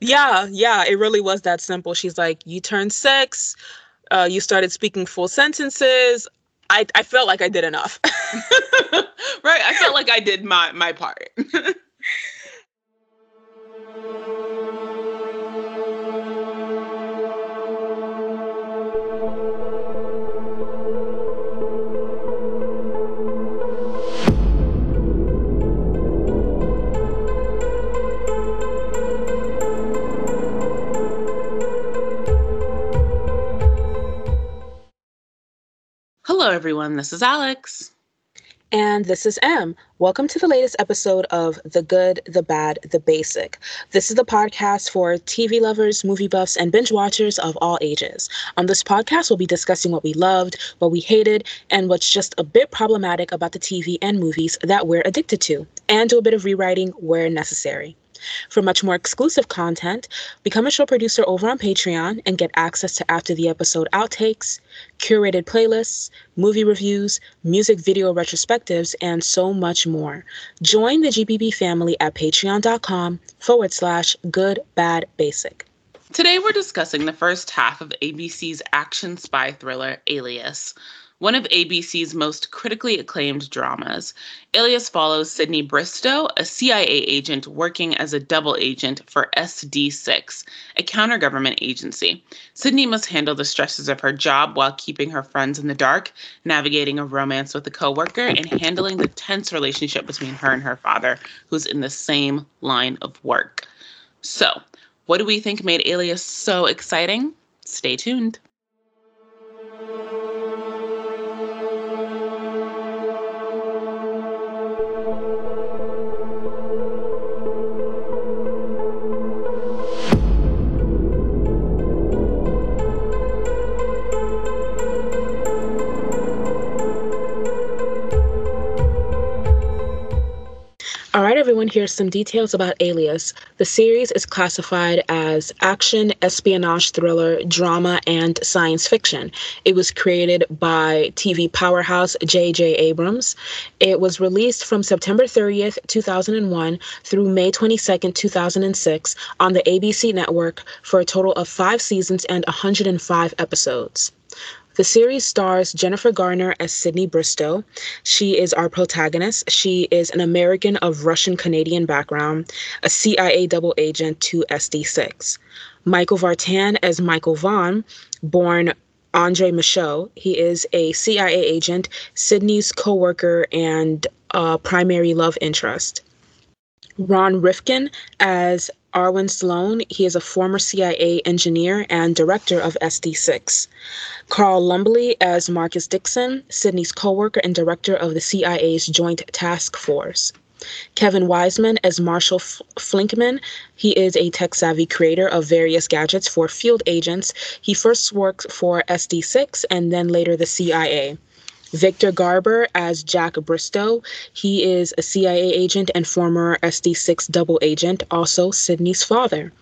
Yeah, yeah, it really was that simple. She's like, you turned six, uh, you started speaking full sentences. I, I felt like I did enough. right. I felt like I did my my part. Hello, everyone. This is Alex. And this is M. Welcome to the latest episode of The Good, the Bad, the Basic. This is the podcast for TV lovers, movie buffs, and binge watchers of all ages. On this podcast, we'll be discussing what we loved, what we hated, and what's just a bit problematic about the TV and movies that we're addicted to, and do a bit of rewriting where necessary. For much more exclusive content, become a show producer over on Patreon and get access to after the episode outtakes, curated playlists, movie reviews, music video retrospectives, and so much more. Join the GBB family at patreon.com forward slash good bad basic. Today we're discussing the first half of ABC's action spy thriller Alias one of ABC's most critically acclaimed dramas. Alias follows Sydney Bristow, a CIA agent working as a double agent for SD6, a counter government agency. Sydney must handle the stresses of her job while keeping her friends in the dark, navigating a romance with a coworker, and handling the tense relationship between her and her father, who's in the same line of work. So, what do we think made Alias so exciting? Stay tuned. Everyone, here's some details about Alias. The series is classified as action, espionage thriller, drama, and science fiction. It was created by TV powerhouse J.J. Abrams. It was released from September 30th, 2001 through May 22nd, 2006 on the ABC network for a total of five seasons and 105 episodes. The series stars Jennifer Garner as Sydney Bristow. She is our protagonist. She is an American of Russian Canadian background, a CIA double agent to SD6. Michael Vartan as Michael Vaughn, born Andre Michaud. He is a CIA agent, Sydney's co worker, and a primary love interest. Ron Rifkin as Arvin Sloane. He is a former CIA engineer and director of SD6. Carl Lumbly as Marcus Dixon, Sydney's co-worker and director of the CIA's Joint Task Force. Kevin Weisman as Marshall F- Flinkman. He is a tech savvy creator of various gadgets for field agents. He first worked for SD6 and then later the CIA. Victor Garber as Jack Bristow. He is a CIA agent and former SD6 double agent, also Sydney's father.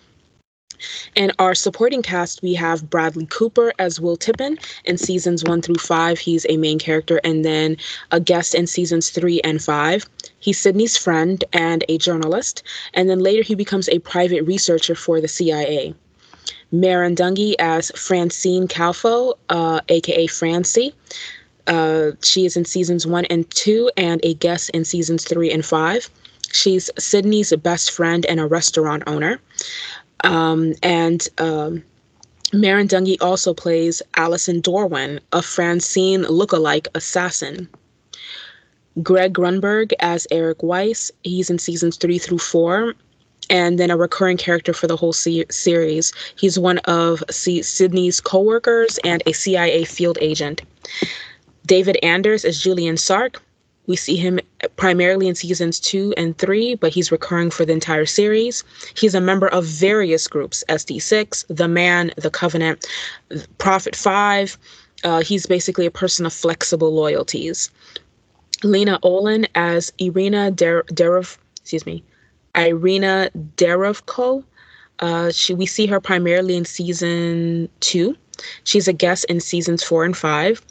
In our supporting cast, we have Bradley Cooper as Will Tippin in seasons one through five. He's a main character and then a guest in seasons three and five. He's Sydney's friend and a journalist, and then later he becomes a private researcher for the CIA. Merrin Dungey as Francine Calfo, uh, aka Francie. Uh, she is in seasons one and two and a guest in seasons three and five. She's Sydney's best friend and a restaurant owner. Um, and um, Merrin Dungey also plays Allison Doren, a Francine look-alike assassin. Greg Grunberg as Eric Weiss. He's in seasons three through four, and then a recurring character for the whole se- series. He's one of C- Sydney's co-workers and a CIA field agent. David Anders is Julian Sark. We see him primarily in seasons two and three, but he's recurring for the entire series. He's a member of various groups SD6, The Man, The Covenant, Prophet 5. Uh, he's basically a person of flexible loyalties. Lena Olin as Irina Der- Derov, excuse me, Irina Derevko. Uh, she, we see her primarily in season two. She's a guest in seasons four and five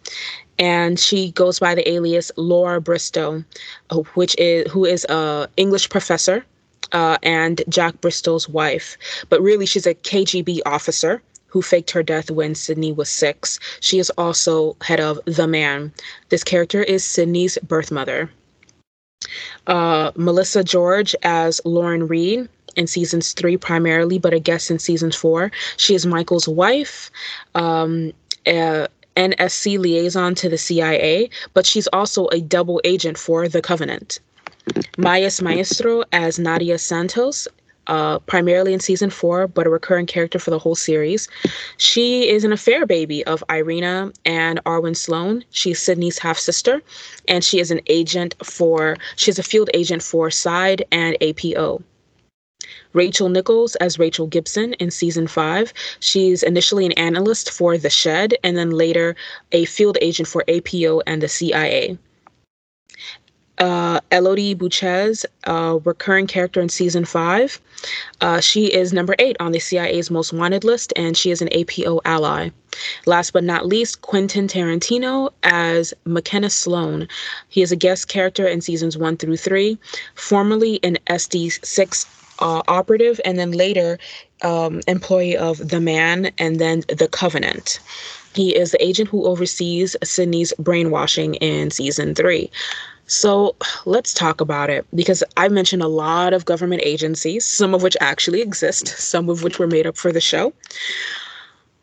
and she goes by the alias Laura Bristow, uh, which is who is a English professor. uh, and Jack Bristow's wife. But really, she's a KGB officer who faked her death when Sydney was six. She is also head of The Man. This character is Sydney's birth mother. Uh, Melissa George as Lauren Reed in seasons three primarily, but a guest in season four. She is Michael's wife. Um, uh, NSC liaison to the CIA, but she's also a double agent for the Covenant. Mia Maestro as Nadia Santos, uh, primarily in season four, but a recurring character for the whole series. She is an affair baby of Irina and Arvin Sloane. She's Sydney's half sister, and she is an agent for, she's a field agent for SIDE and APO. Rachel Nichols as Rachel Gibson in season five. She's initially an analyst for The Shed and then later a field agent for APO and the CIA. Uh, Elodie Bouchez, a recurring character in season five. Uh, she is number eight on the CIA's most wanted list, and she is an APO ally. Last but not least, Quentin Tarantino as McKenna Sloan. He is a guest character in seasons one through three, formerly an SD6 uh, operative and then later um, employee of the man and then the covenant he is the agent who oversees Sydney's brainwashing in season three so let's talk about it because I mentioned a lot of government agencies, some of which actually exist, some of which were made up for the show.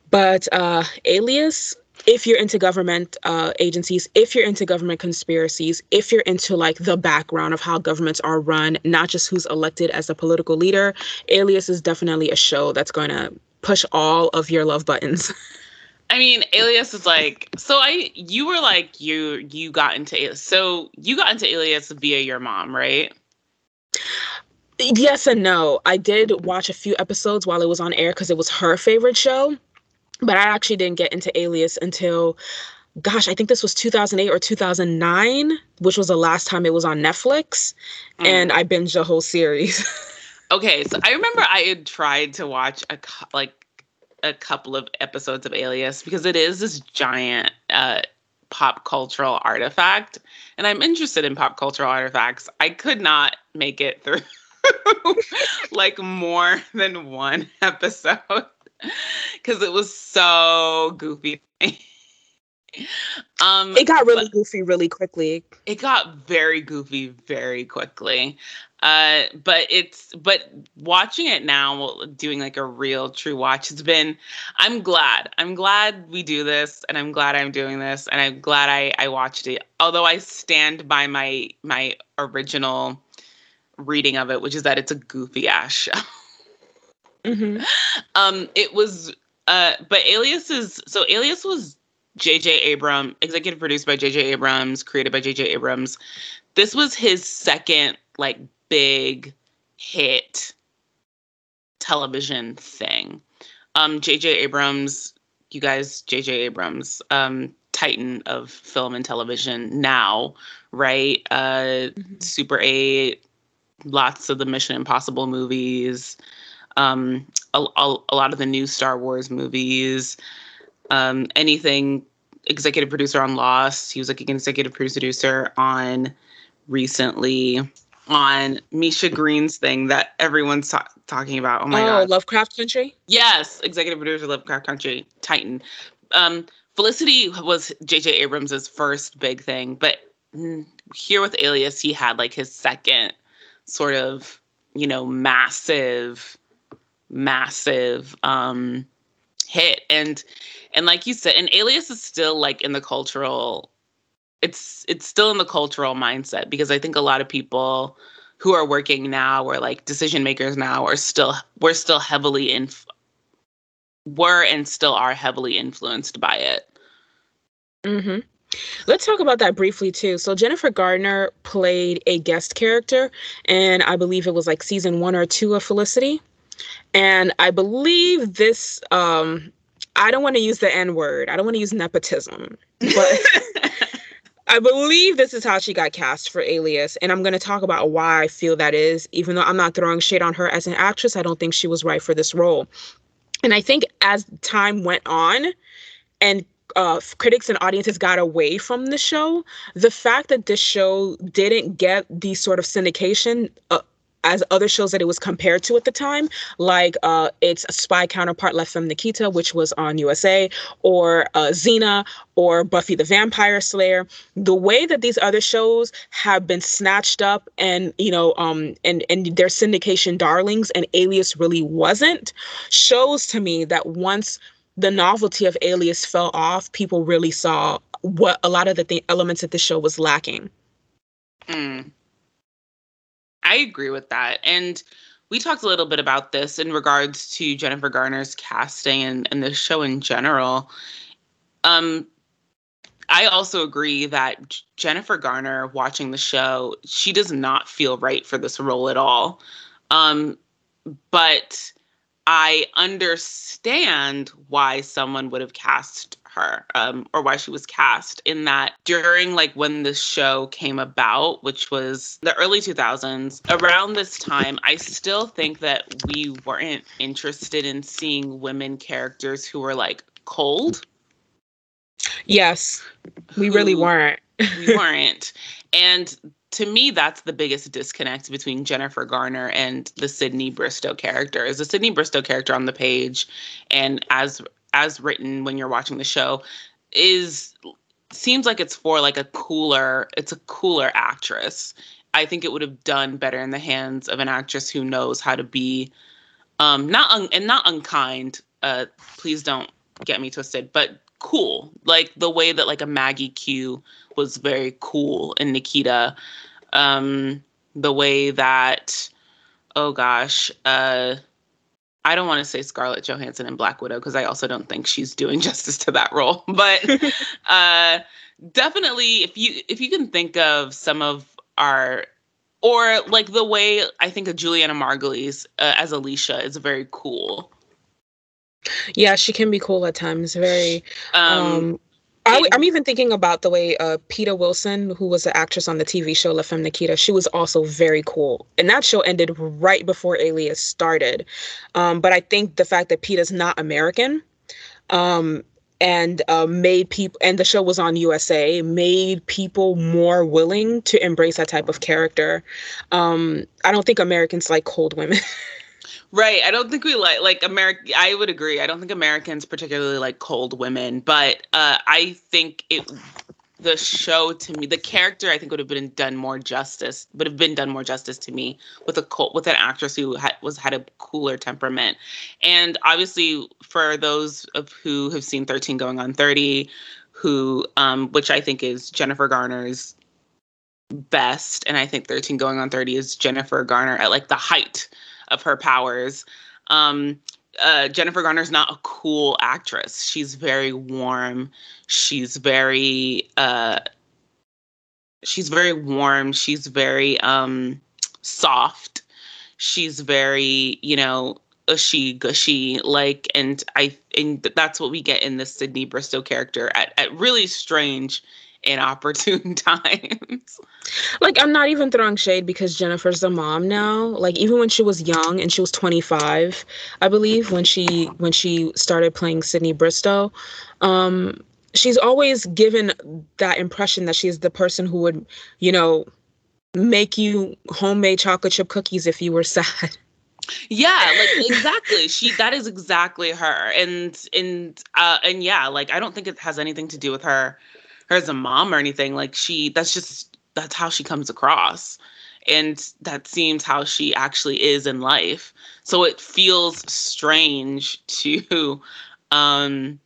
But uh, Alias if you're into government uh, agencies, if you're into government conspiracies, if you're into like the background of how governments are run, not just who's elected as a political leader, Alias is definitely a show that's going to push all of your love buttons. I mean, Alias is like so. I you were like you you got into Alias. So you got into Alias via your mom, right? Yes and no. I did watch a few episodes while it was on air because it was her favorite show but I actually didn't get into Alias until gosh, I think this was 2008 or 2009, which was the last time it was on Netflix, mm. and I binged the whole series. okay, so I remember I had tried to watch a like a couple of episodes of Alias because it is this giant uh, pop cultural artifact, and I'm interested in pop cultural artifacts. I could not make it through like more than one episode because it was so goofy. um, it got really goofy really quickly. It got very goofy very quickly. Uh, but it's but watching it now, doing like a real true watch, it's been. I'm glad. I'm glad we do this, and I'm glad I'm doing this, and I'm glad I I watched it. Although I stand by my my original reading of it, which is that it's a goofy ass show. Mm-hmm. Um, it was, uh, but Alias is so Alias was J.J. Abrams, executive produced by J.J. Abrams, created by J.J. Abrams. This was his second like big hit television thing. Um, J.J. Abrams, you guys, J.J. Abrams, um, titan of film and television now, right? Uh, mm-hmm. Super 8, lots of the Mission Impossible movies um, a, a, a, lot of the new Star Wars movies, um, anything executive producer on Lost. He was like an executive producer on recently on Misha Green's thing that everyone's ta- talking about. Oh my oh, god, Lovecraft Country. Yes, executive producer Lovecraft Country, Titan. Um, Felicity was J.J. Abrams' first big thing, but here with Alias, he had like his second sort of, you know, massive massive um hit and and like you said and alias is still like in the cultural it's it's still in the cultural mindset because i think a lot of people who are working now or like decision makers now are still we're still heavily in were and still are heavily influenced by it mm-hmm Let's talk about that briefly too. So Jennifer Garner played a guest character, and I believe it was like season one or two of Felicity. And I believe this, um, I don't want to use the N word, I don't want to use nepotism, but I believe this is how she got cast for Alias. And I'm going to talk about why I feel that is, even though I'm not throwing shade on her as an actress, I don't think she was right for this role. And I think as time went on and uh, critics and audiences got away from the show, the fact that this show didn't get the sort of syndication uh, as other shows that it was compared to at the time, like uh, its spy counterpart La Femme Nikita, which was on USA, or uh, Xena, or Buffy the Vampire Slayer. The way that these other shows have been snatched up and you know um and and their syndication darlings, and Alias really wasn't, shows to me that once the novelty of Alias fell off, people really saw what a lot of the th- elements of the show was lacking. Mm. I agree with that. And we talked a little bit about this in regards to Jennifer Garner's casting and, and the show in general. Um, I also agree that Jennifer Garner watching the show, she does not feel right for this role at all. Um, but I understand why someone would have cast her um, or why she was cast in that during like when the show came about which was the early 2000s around this time i still think that we weren't interested in seeing women characters who were like cold. Yes. We really weren't. we weren't. And to me that's the biggest disconnect between jennifer garner and the sydney bristow character is the sydney bristow character on the page. And as as written when you're watching the show is seems like it's for like a cooler it's a cooler actress. I think it would have done better in the hands of an actress who knows how to be um not un- and not unkind uh please don't get me twisted but cool. Like the way that like a maggie q was very cool in nikita um the way that oh gosh uh I don't want to say Scarlett Johansson in Black Widow because I also don't think she's doing justice to that role. But uh, definitely, if you if you can think of some of our or like the way I think of Julianna Margulies uh, as Alicia is very cool. Yeah, she can be cool at times. Very um, um I, am even thinking about the way uh, Peta Wilson, who was the actress on the TV show La Femme Nikita, she was also very cool. And that show ended right before Alias started. Um, but I think the fact that Peta's not American um, and uh, made people, and the show was on USA, made people more willing to embrace that type of character. Um, I don't think Americans like cold women. Right. I don't think we like like America. I would agree. I don't think Americans particularly like cold women, but uh, I think it the show to me, the character I think would have been done more justice, would have been done more justice to me with a cult, with an actress who had, was had a cooler temperament, and obviously for those of who have seen Thirteen Going on Thirty, who um, which I think is Jennifer Garner's best, and I think Thirteen Going on Thirty is Jennifer Garner at like the height of her powers. Um, uh, Jennifer Garner's not a cool actress. She's very warm. She's very uh, she's very warm. She's very um, soft. She's very you know ushy gushy like and I and that's what we get in the Sydney Bristow character at, at really strange inopportune times. Like I'm not even throwing shade because Jennifer's a mom now. Like even when she was young and she was 25, I believe when she when she started playing Sydney Bristow, um she's always given that impression that she's the person who would, you know, make you homemade chocolate chip cookies if you were sad. Yeah, like exactly. she that is exactly her. And and uh and yeah, like I don't think it has anything to do with her her as a mom or anything. Like she, that's just that's how she comes across, and that seems how she actually is in life. So it feels strange to um,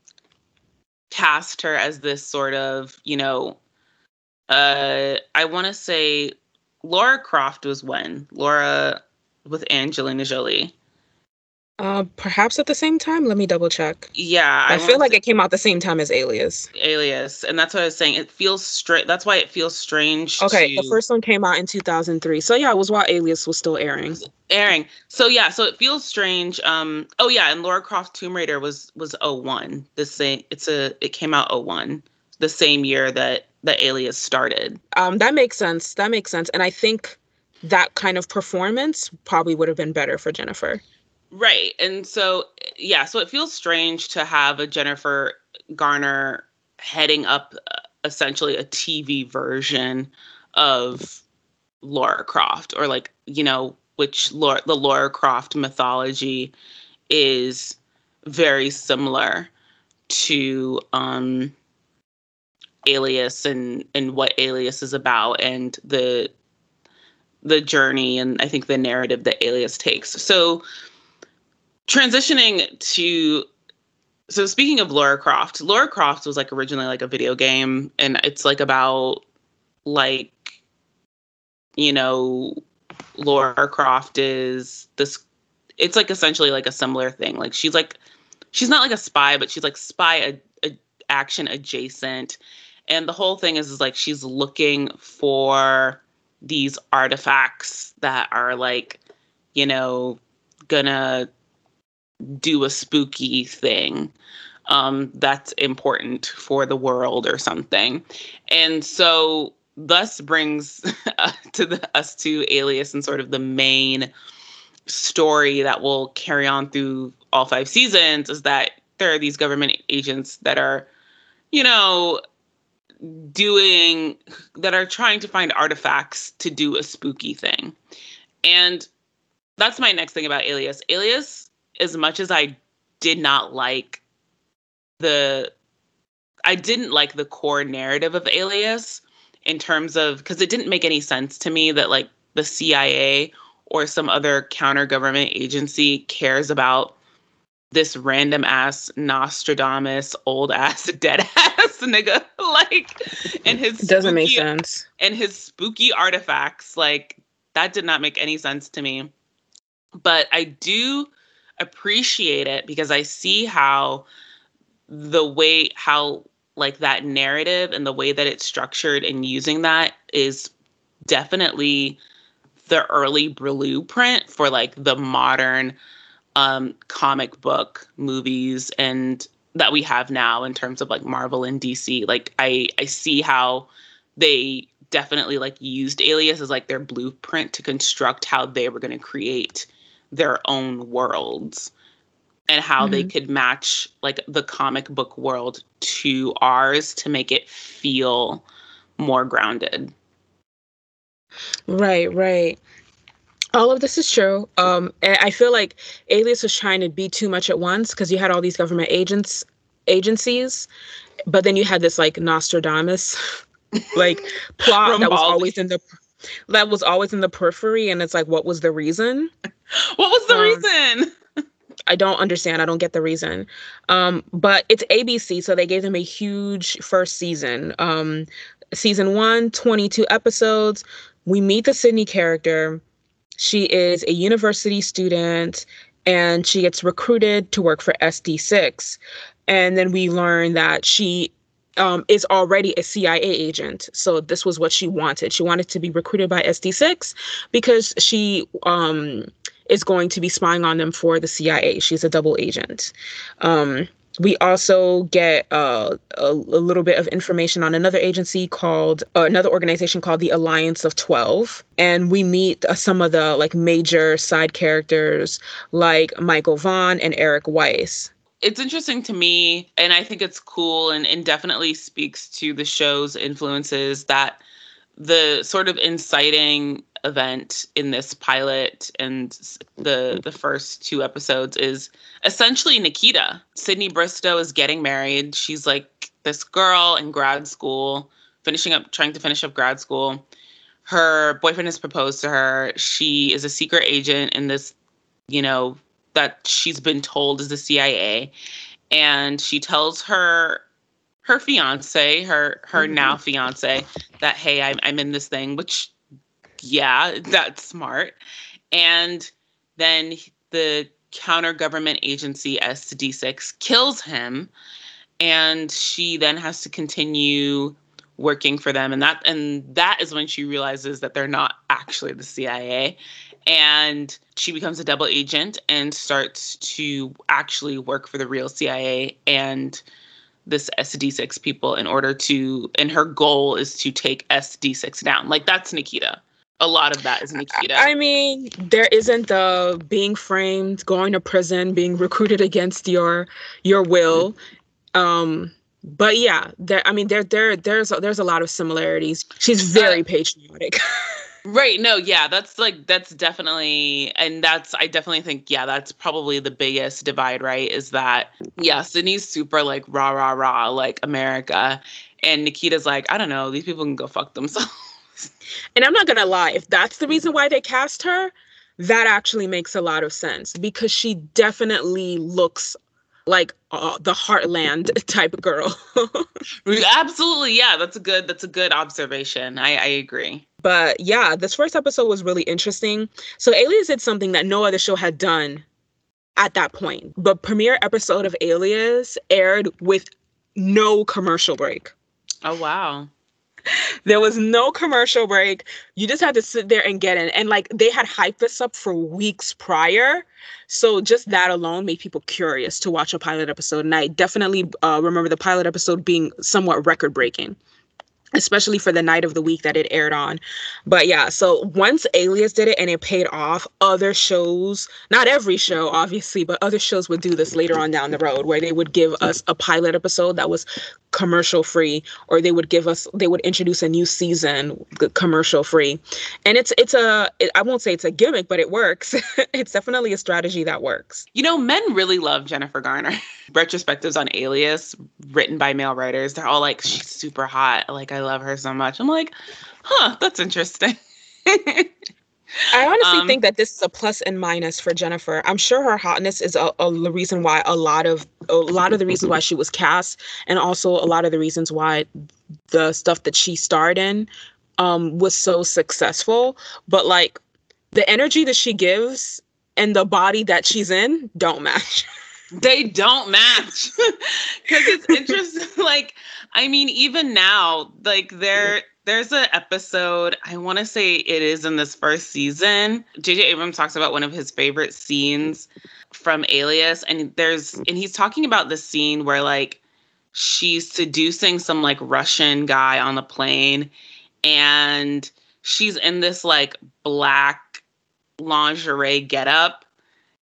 cast her as this sort of, you know, uh, I want to say Laura Croft was when Laura with Angelina Jolie. Uh, perhaps at the same time. Let me double check. Yeah, I, I feel like it came out the same time as Alias. Alias, and that's what I was saying. It feels straight. That's why it feels strange. Okay, to... the first one came out in 2003. So yeah, it was while Alias was still airing. Airing. So yeah, so it feels strange. Um. Oh yeah, and Laura Croft Tomb Raider was was 01. The same. It's a. It came out 01, the same year that the Alias started. Um. That makes sense. That makes sense. And I think that kind of performance probably would have been better for Jennifer. Right. And so, yeah, so it feels strange to have a Jennifer Garner heading up uh, essentially a TV version of Laura Croft or like, you know, which Laura, the Laura Croft mythology is very similar to um, Alias and and what Alias is about and the the journey and I think the narrative that Alias takes. So transitioning to so speaking of Laura Croft, Laura Croft was like originally like a video game and it's like about like you know Laura Croft is this it's like essentially like a similar thing. Like she's like she's not like a spy, but she's like spy a, a action adjacent. And the whole thing is, is like she's looking for these artifacts that are like, you know, gonna do a spooky thing um, that's important for the world or something. And so thus brings uh, to the, us to Alias and sort of the main story that will carry on through all five seasons is that there are these government agents that are, you know, doing that are trying to find artifacts to do a spooky thing. And that's my next thing about Alias. Alias, as much as I did not like the I didn't like the core narrative of Alias in terms of because it didn't make any sense to me that like the CIA or some other counter government agency cares about this random ass Nostradamus, old ass, dead ass nigga. like, and his it doesn't spooky, make sense. And his spooky artifacts, like, that did not make any sense to me. But I do appreciate it because I see how the way, how like that narrative and the way that it's structured and using that is definitely the early blueprint for like the modern um, comic book movies and that we have now in terms of like Marvel and DC. Like I I see how they definitely like used Alias as like their blueprint to construct how they were going to create their own worlds and how mm-hmm. they could match like the comic book world to ours to make it feel more grounded. Right, right. All of this is true. Um, I feel like Alias was trying to be too much at once because you had all these government agents agencies, but then you had this like Nostradamus like plot that was always in the that was always in the periphery, and it's like, what was the reason? What was the um, reason? I don't understand. I don't get the reason. Um, but it's ABC, so they gave them a huge first season. Um, season one, 22 episodes. We meet the Sydney character she is a university student and she gets recruited to work for SD6. And then we learn that she um, is already a CIA agent. So this was what she wanted. She wanted to be recruited by SD6 because she um, is going to be spying on them for the CIA. She's a double agent. Um, we also get uh, a, a, little bit of information on another agency called uh, another organization called the alliance of 12 and we meet uh, some of the like major side characters like michael vaughn and eric weiss it's interesting to me and i think it's cool and, and definitely speaks to the show's influences that the sort of inciting event in this pilot and the the first two episodes is essentially Nikita. Sydney Bristow is getting married. She's like this girl in grad school, finishing up trying to finish up grad school. Her boyfriend has proposed to her. She is a secret agent in this, you know, that she's been told is the CIA. And she tells her her fiance, her her mm-hmm. now fiance, that hey, I'm I'm in this thing, which yeah, that's smart. And then the counter government agency SD6 kills him and she then has to continue working for them and that and that is when she realizes that they're not actually the CIA and she becomes a double agent and starts to actually work for the real CIA and this SD6 people in order to and her goal is to take SD6 down. Like that's Nikita a lot of that is Nikita. I mean, there isn't the being framed, going to prison, being recruited against your your will. Um, but yeah, there. I mean, there there there's a, there's a lot of similarities. She's very uh, patriotic. Right. No, yeah, that's like that's definitely and that's I definitely think yeah, that's probably the biggest divide, right? Is that yeah, Sydney's super like rah rah rah like America and Nikita's like, I don't know, these people can go fuck themselves. And I'm not going to lie, if that's the reason why they cast her, that actually makes a lot of sense because she definitely looks like uh, the heartland type girl. Absolutely, yeah. That's a good. That's a good observation. I, I agree. But yeah, this first episode was really interesting. So Alias did something that no other show had done at that point. The premiere episode of Alias aired with no commercial break. Oh wow there was no commercial break. You just had to sit there and get in. And like they had hyped this up for weeks prior. So just that alone made people curious to watch a pilot episode. And I definitely uh, remember the pilot episode being somewhat record breaking especially for the night of the week that it aired on. But yeah, so once Alias did it and it paid off, other shows, not every show obviously, but other shows would do this later on down the road where they would give us a pilot episode that was commercial free or they would give us they would introduce a new season commercial free. And it's it's a it, I won't say it's a gimmick, but it works. it's definitely a strategy that works. You know, men really love Jennifer Garner. Retrospectives on Alias written by male writers, they're all like she's super hot. Like I love her so much. I'm like, huh, that's interesting. I honestly um, think that this is a plus and minus for Jennifer. I'm sure her hotness is a, a reason why a lot of a lot of the reasons why she was cast, and also a lot of the reasons why the stuff that she starred in um, was so successful. But like the energy that she gives and the body that she's in don't match. they don't match because it's interesting. like I mean, even now, like there there's an episode, I want to say it is in this first season. JJ Abrams talks about one of his favorite scenes from Alias and there's and he's talking about the scene where like she's seducing some like Russian guy on the plane and she's in this like black lingerie getup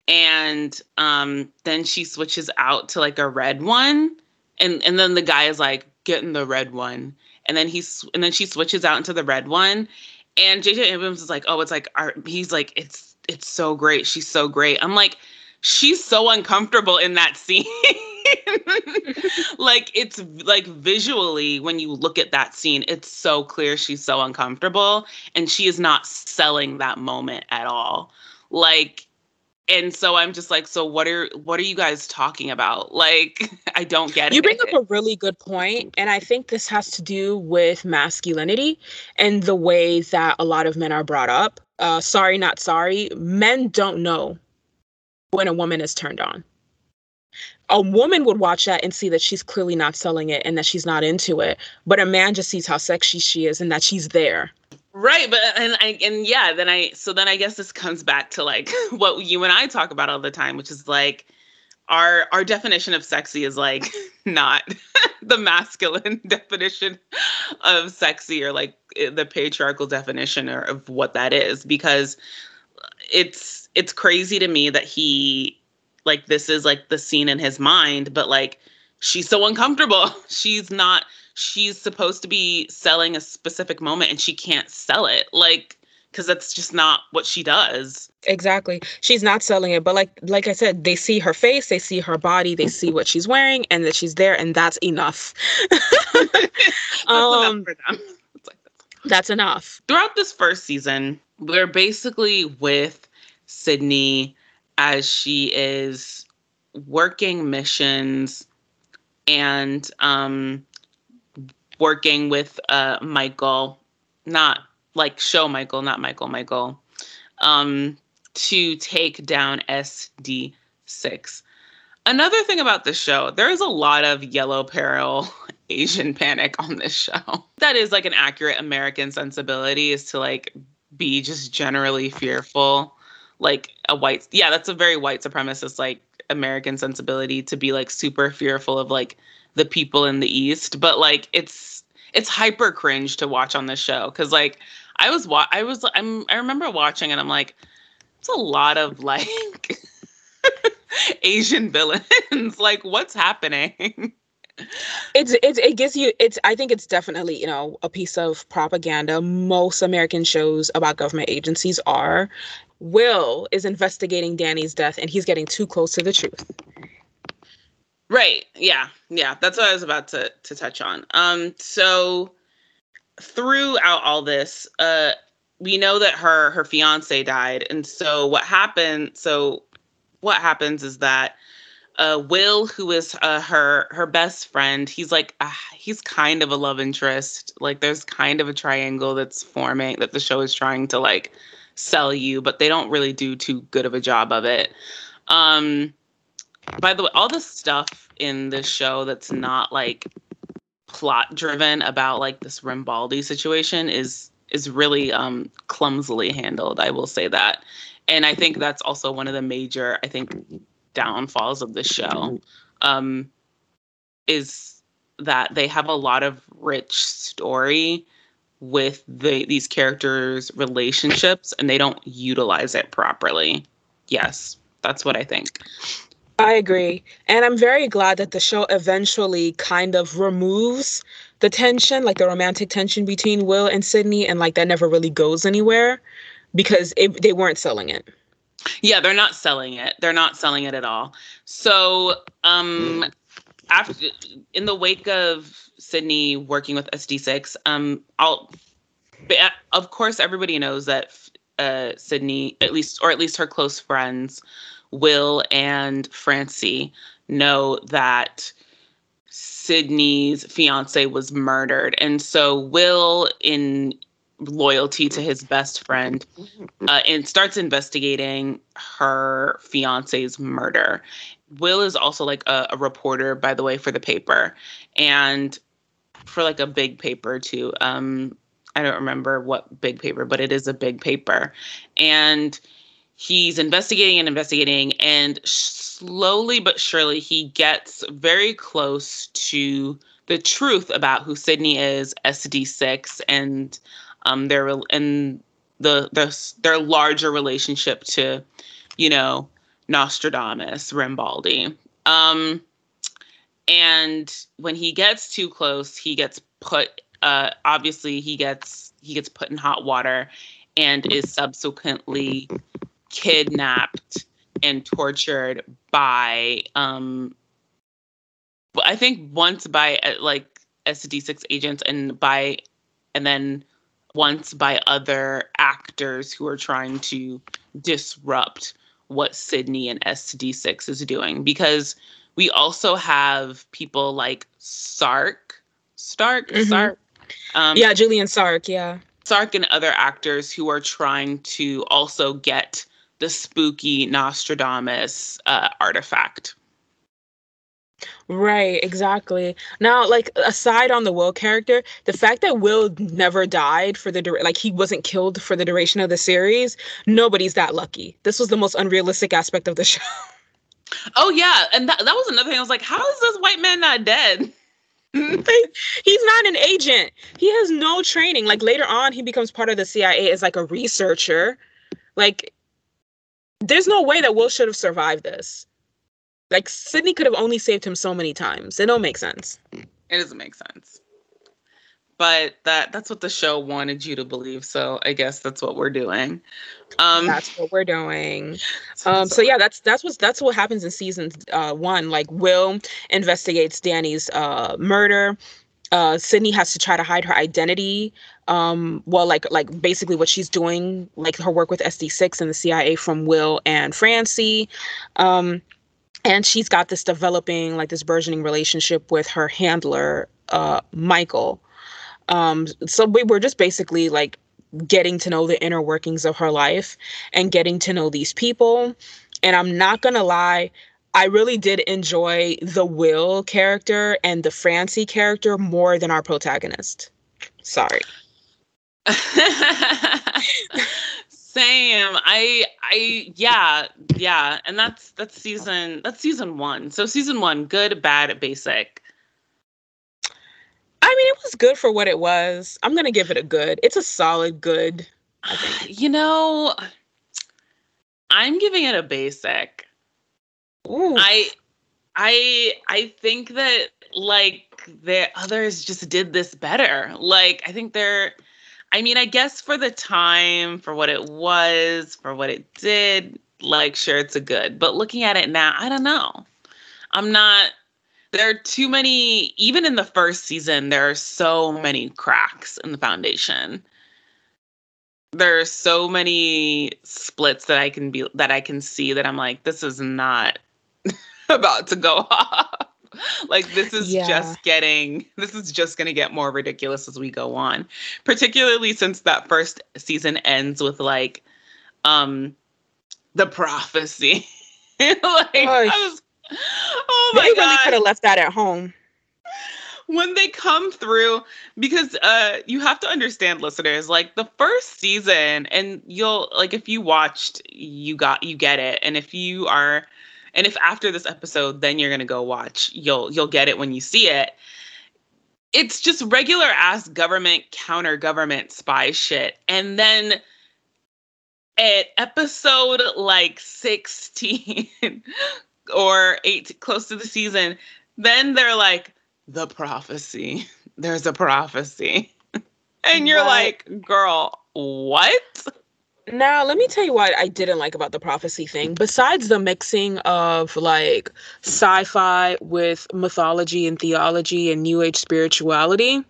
and um then she switches out to like a red one and and then the guy is like getting the red one. And then he's and then she switches out into the red one. And jj abrams is like oh it's like our he's like it's it's so great. She's so great. I'm like she's so uncomfortable in that scene. Like it's like visually when you look at that scene it's so clear she's so uncomfortable. And she is not selling that moment at all. Like and so I'm just like, so what are what are you guys talking about? Like, I don't get you it. You bring up a really good point, and I think this has to do with masculinity and the way that a lot of men are brought up. Uh, sorry, not sorry. Men don't know when a woman is turned on. A woman would watch that and see that she's clearly not selling it and that she's not into it, but a man just sees how sexy she is and that she's there Right, but uh, and I and yeah, then I so then I guess this comes back to like what you and I talk about all the time, which is like our our definition of sexy is like not the masculine definition of sexy or like the patriarchal definition or of what that is because it's it's crazy to me that he like this is like the scene in his mind but like she's so uncomfortable. She's not she's supposed to be selling a specific moment and she can't sell it like because that's just not what she does. Exactly. She's not selling it but like like i said they see her face they see her body they see what she's wearing and that she's there and that's enough. That's um enough for them. Like, that's enough. Throughout this first season we're basically with sydney as she is working missions and um working with uh, Michael, not like show Michael, not Michael, Michael, um, to take down SD6. Another thing about the show, there is a lot of yellow peril Asian panic on this show. That is like an accurate American sensibility is to like be just generally fearful. Like a white, yeah, that's a very white supremacist like American sensibility to be like super fearful of like the people in the East. But like it's it's hyper cringe to watch on this show because like I was wa- I was I'm I remember watching and I'm like it's a lot of like Asian villains. Like what's happening? It's, it's it gives you it's i think it's definitely you know a piece of propaganda. Most american shows about government agencies are. Will is investigating danny's death and he's getting too close to the truth right. Yeah. Yeah. That's what i was about to to touch on. Um so throughout all this uh we know that her her fiance died. And so what happened so what happens is that uh, Will, who is uh, her her best friend, he's like uh, he's kind of a love interest. Like there's kind of a triangle that's forming that the show is trying to like sell you, but they don't really do too good of a job of it. Um, by the way, all the stuff in this show that's not like plot driven about like this Rambaldi situation is is really um clumsily handled. I will say that. And I think that's also one of the major, I think, downfalls of the show um, is that they have a lot of rich story with the these characters relationships and they don't utilize it properly yes that's what i think i agree and i'm very glad that the show eventually kind of removes the tension like the romantic tension between will and sydney and like that never really goes anywhere because it, they weren't selling it yeah, they're not selling it. They're not selling it at all. So, um, after in the wake of Sydney working with SD6, um, I'll, of course, everybody knows that uh, Sydney, at least, or at least her close friends, Will and Francie, know that Sydney's fiance was murdered, and so Will, in loyalty to his best friend uh, and starts investigating her fiance's murder. Will is also like a, a, reporter, by the way, for the paper and for like a big paper too. Um, I don't remember what big paper, but it is a big paper. And he's investigating and investigating, and slowly but surely he gets very close to the truth about who Sydney is, SD6, and um, their and the, the their larger relationship to, you know, Nostradamus, rambaldi Um, and when he gets too close, he gets put. Uh, obviously, he gets he gets put in hot water, and is subsequently kidnapped and tortured by. Um, I think once by uh, like SD6 agents and by, and then once by other actors who are trying to disrupt what Sydney and SD6 is doing because we also have people like Sark, Stark, mm-hmm. Sark. Um, yeah, Julian Sark, yeah. Sark and other actors who are trying to also get the spooky Nostradamus uh, artifact. Right, exactly. Now, like aside on the Will character, the fact that Will never died for the like he wasn't killed for the duration of the series, nobody's that lucky. This was the most unrealistic aspect of the show. Oh yeah, and that that was another thing. I was like, how is this white man not dead? He's not an agent. He has no training. Like later on, he becomes part of the CIA as like a researcher. Like, there's no way that Will should have survived this. Like Sydney could have only saved him so many times. It don't make sense. It doesn't make sense. But that that's what the show wanted you to believe. So I guess that's what we're doing. Um That's what we're doing. Um so yeah, that's that's what that's what happens in season uh one. Like Will investigates Danny's uh murder uh, Sydney has to try to hide her identity. Um, well, like like basically what she's doing, like her work with SD6 and the CIA from Will and Francie. Um, and she's got this developing like this burgeoning relationship with her handler uh michael um so we were just basically like getting to know the inner workings of her life and getting to know these people and i'm not gonna lie i really did enjoy the will character and the francie character more than our protagonist sorry Same. I I yeah, yeah. And that's that's season that's season 1. So season 1, good, bad, basic. I mean, it was good for what it was. I'm going to give it a good. It's a solid good. You know, I'm giving it a basic. Ooh. I I I think that like the others just did this better. Like I think they're I mean, I guess for the time, for what it was, for what it did, like sure it's a good. But looking at it now, I don't know. I'm not there are too many even in the first season there are so many cracks in the foundation there are so many splits that i can be that i can see that i'm like this is not about to go off like this is yeah. just getting this is just going to get more ridiculous as we go on particularly since that first season ends with like um the prophecy like I was oh my they God. really could have left that at home. When they come through, because uh, you have to understand, listeners, like the first season, and you'll like if you watched, you got you get it, and if you are, and if after this episode, then you're gonna go watch, you'll you'll get it when you see it it's just regular ass government counter government spy shit. And then at episode like 16, or eight close to the season, then they're like, the prophecy. There's a prophecy. and you're like, girl, what? Now, let me tell you what I didn't like about the prophecy thing. Besides the mixing of like sci fi with mythology and theology and new age spirituality,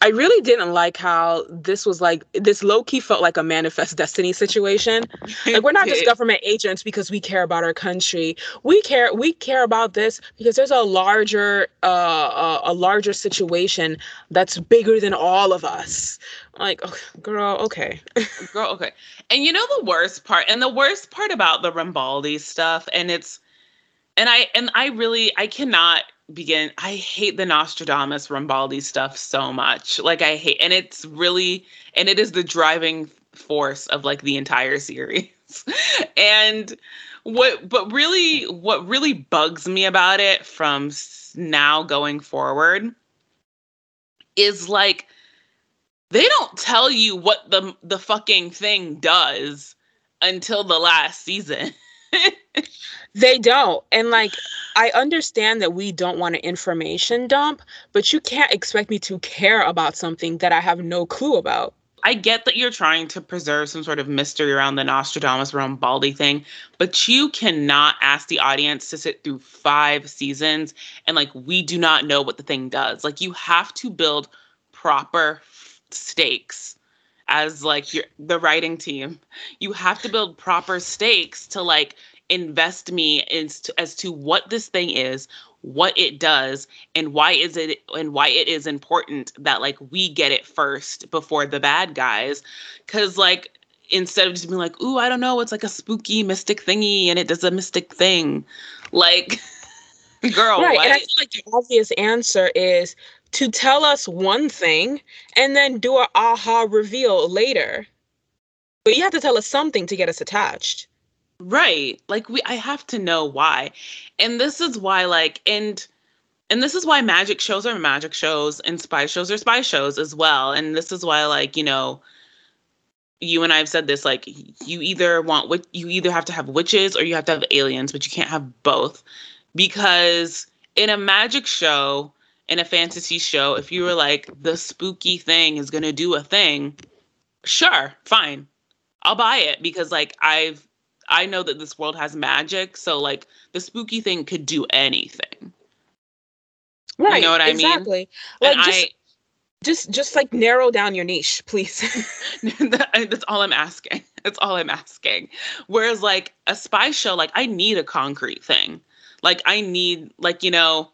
I really didn't like how this was like this low key felt like a manifest destiny situation. Like we're not just government agents because we care about our country. We care we care about this because there's a larger uh, uh a larger situation that's bigger than all of us. Like, oh, girl, okay. girl, okay. And you know the worst part and the worst part about the Rambaldi stuff and it's and I and I really I cannot begin i hate the nostradamus rambaldi stuff so much. Like i hate and it's really and it is the driving force of like the entire series. And what but really what really bugs me about it from now going forward is like they don't tell you what the the fucking thing does until the last season they don't. And like I understand that we don't want an information dump, but you can't expect me to care about something that I have no clue about. I get that you're trying to preserve some sort of mystery around the Nostradamus Rambaldi thing, but you cannot ask the audience to sit through five seasons and like we do not know what the thing does. Like you have to build proper stakes as like your the writing team. You have to build proper stakes to like invest me as to, as to what this thing is, what it does, and why is it and why it is important that like we get it first before the bad guys. Cause like instead of just being like, ooh, I don't know, it's like a spooky mystic thingy and it does a mystic thing. Like girl, right. What? And I feel like the obvious answer is to tell us one thing and then do an aha reveal later. But you have to tell us something to get us attached. Right. Like we I have to know why. And this is why like and and this is why magic shows are magic shows and spy shows are spy shows as well. And this is why like, you know, you and I have said this like you either want you either have to have witches or you have to have aliens, but you can't have both. Because in a magic show, in a fantasy show, if you were like the spooky thing is going to do a thing, sure, fine. I'll buy it because like I've I know that this world has magic, so like the spooky thing could do anything. Right. You know what I exactly. mean? Like and just, I, just just like narrow down your niche, please. that's all I'm asking. That's all I'm asking. Whereas like a spy show, like I need a concrete thing. Like I need like you know,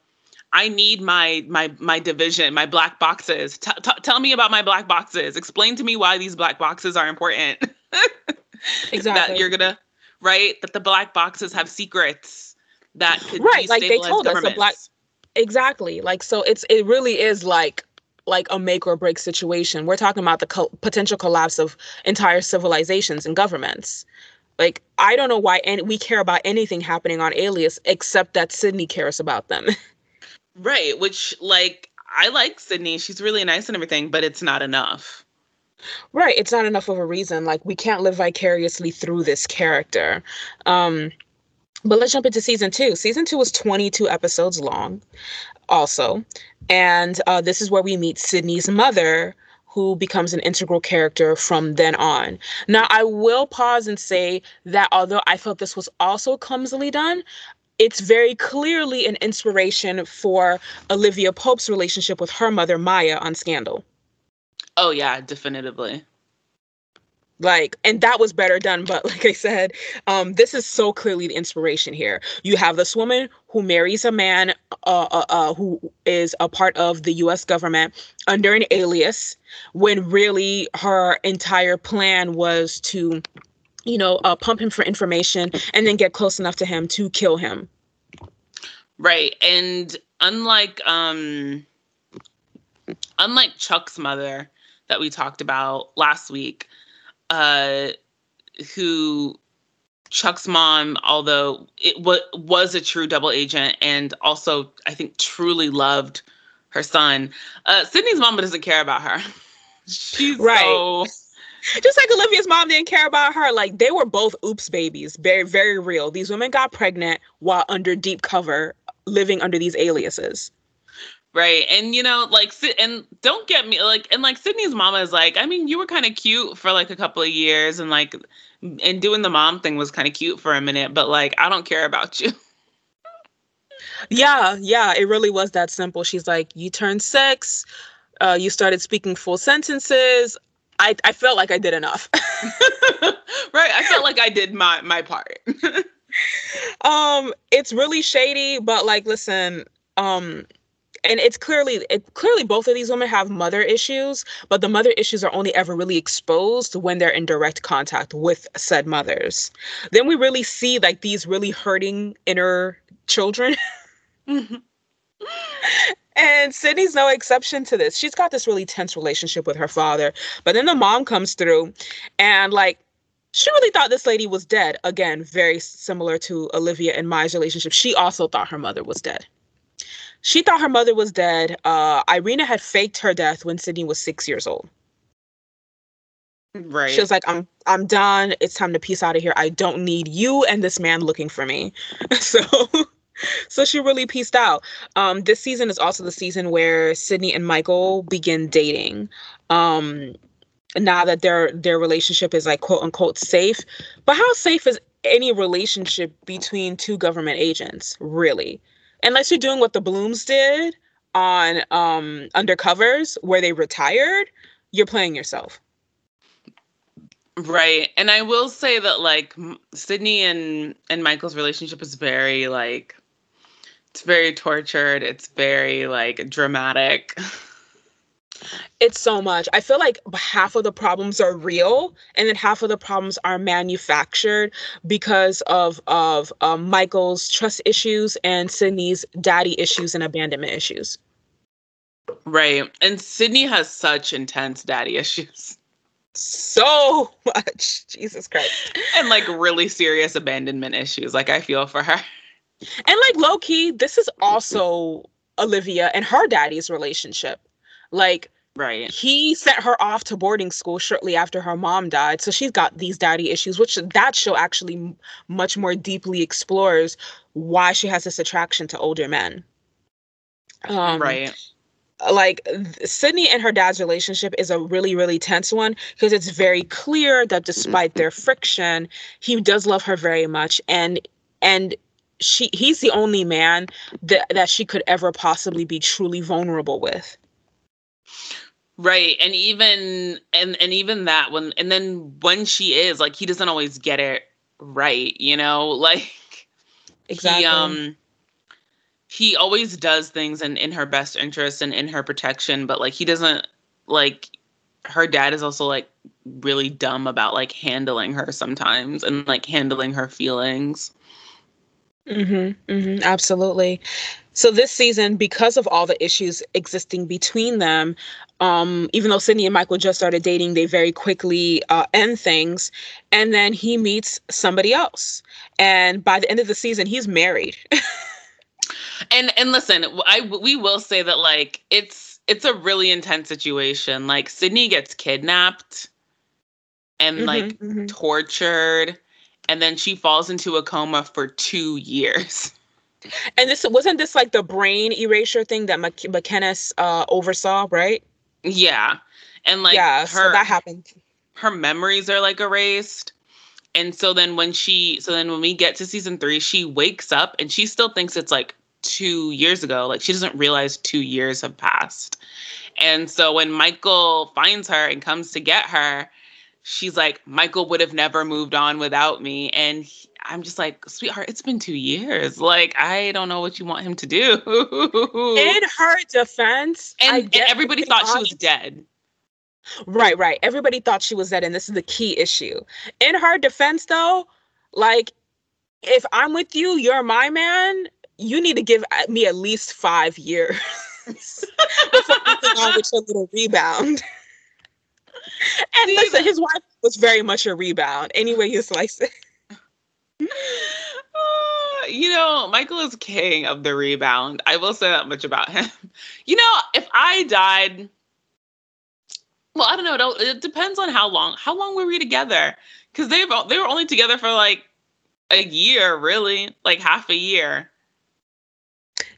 I need my my my division, my black boxes. T- t- tell me about my black boxes. Explain to me why these black boxes are important. exactly. that you're gonna right? That the black boxes have secrets that could right, like they told us the black exactly. Like so, it's it really is like like a make or break situation. We're talking about the co- potential collapse of entire civilizations and governments. Like I don't know why any we care about anything happening on Alias except that Sydney cares about them. right, which like I like Sydney. She's really nice and everything, but it's not enough. Right. It's not enough of a reason. Like we can't live vicariously through this character. Um but let's jump into season two. Season two was 22 episodes long, also. And uh, this is where we meet Sydney's mother, who becomes an integral character from then on. Now, I will pause and say that although I felt this was also clumsily done, it's very clearly an inspiration for Olivia Pope's relationship with her mother, Maya, on Scandal. Oh, yeah, definitively like and that was better done but like i said um this is so clearly the inspiration here you have this woman who marries a man uh, uh, uh, who is a part of the us government under an alias when really her entire plan was to you know uh, pump him for information and then get close enough to him to kill him right and unlike um unlike chuck's mother that we talked about last week uh, who Chuck's mom, although it w- was a true double agent and also I think truly loved her son, uh, Sydney's mom doesn't care about her. She's right. So... Just like Olivia's mom didn't care about her. Like they were both oops babies. Very, very real. These women got pregnant while under deep cover, living under these aliases. Right. And you know, like and don't get me like and like Sydney's mama is like, I mean, you were kind of cute for like a couple of years and like and doing the mom thing was kind of cute for a minute, but like I don't care about you. Yeah, yeah, it really was that simple. She's like, you turned six, uh, you started speaking full sentences. I, I felt like I did enough. right. I felt like I did my my part. um, it's really shady, but like listen, um, and it's clearly it clearly both of these women have mother issues but the mother issues are only ever really exposed when they're in direct contact with said mothers then we really see like these really hurting inner children mm-hmm. and sydney's no exception to this she's got this really tense relationship with her father but then the mom comes through and like she really thought this lady was dead again very similar to olivia and maya's relationship she also thought her mother was dead she thought her mother was dead. Uh, Irina had faked her death when Sydney was six years old. Right. She was like, "I'm I'm done. It's time to peace out of here. I don't need you and this man looking for me." so, so she really pieced out. Um, this season is also the season where Sydney and Michael begin dating. Um, now that their their relationship is like quote unquote safe, but how safe is any relationship between two government agents, really? unless you're doing what the Blooms did on um undercovers where they retired, you're playing yourself. Right. And I will say that like Sydney and and Michael's relationship is very like it's very tortured. It's very like dramatic. It's so much. I feel like half of the problems are real, and then half of the problems are manufactured because of of um, Michael's trust issues and Sydney's daddy issues and abandonment issues. Right, and Sydney has such intense daddy issues. So much, Jesus Christ, and like really serious abandonment issues. Like I feel for her. And like low key, this is also Olivia and her daddy's relationship like, right. He sent her off to boarding school shortly after her mom died. So she's got these daddy issues, which that show actually much more deeply explores why she has this attraction to older men. Um, right like Sydney and her dad's relationship is a really really tense one because it's very clear that despite their friction he does love her very much and and she he's the only man that that she could ever possibly be truly vulnerable with Right. And even and and even that when and then when she is like he doesn't always get it right, you know? Like exactly. He, um he always does things in in her best interest and in her protection, but like he doesn't like her dad is also like really dumb about like handling her sometimes and like handling her feelings. Mhm. Mhm. Absolutely. So this season, because of all the issues existing between them, um, even though Sydney and Michael just started dating, they very quickly uh, end things, and then he meets somebody else, and by the end of the season, he's married. and and listen, I we will say that like it's it's a really intense situation. Like Sydney gets kidnapped and mm-hmm, like mm-hmm. tortured and then she falls into a coma for two years. And this wasn't this like the brain erasure thing that Mc- McKinnis uh, oversaw, right? Yeah, and like yeah, her so that happened. her memories are like erased. And so then when she so then when we get to season 3, she wakes up and she still thinks it's like 2 years ago. Like she doesn't realize 2 years have passed. And so when Michael finds her and comes to get her, she's like Michael would have never moved on without me and he, I'm just like, sweetheart, it's been two years. Like, I don't know what you want him to do. In her defense, and, and everybody thought she was dead. Right, right. Everybody thought she was dead, and this is the key issue. In her defense, though, like if I'm with you, you're my man. You need to give uh, me at least five years before moving on with your little rebound. And listen, his wife was very much a rebound. Anyway, you slice it. Uh, you know, Michael is king of the rebound. I will say that much about him. You know, if I died, well, I don't know. It, all- it depends on how long. How long were we together? Because they've they were only together for like a year, really, like half a year.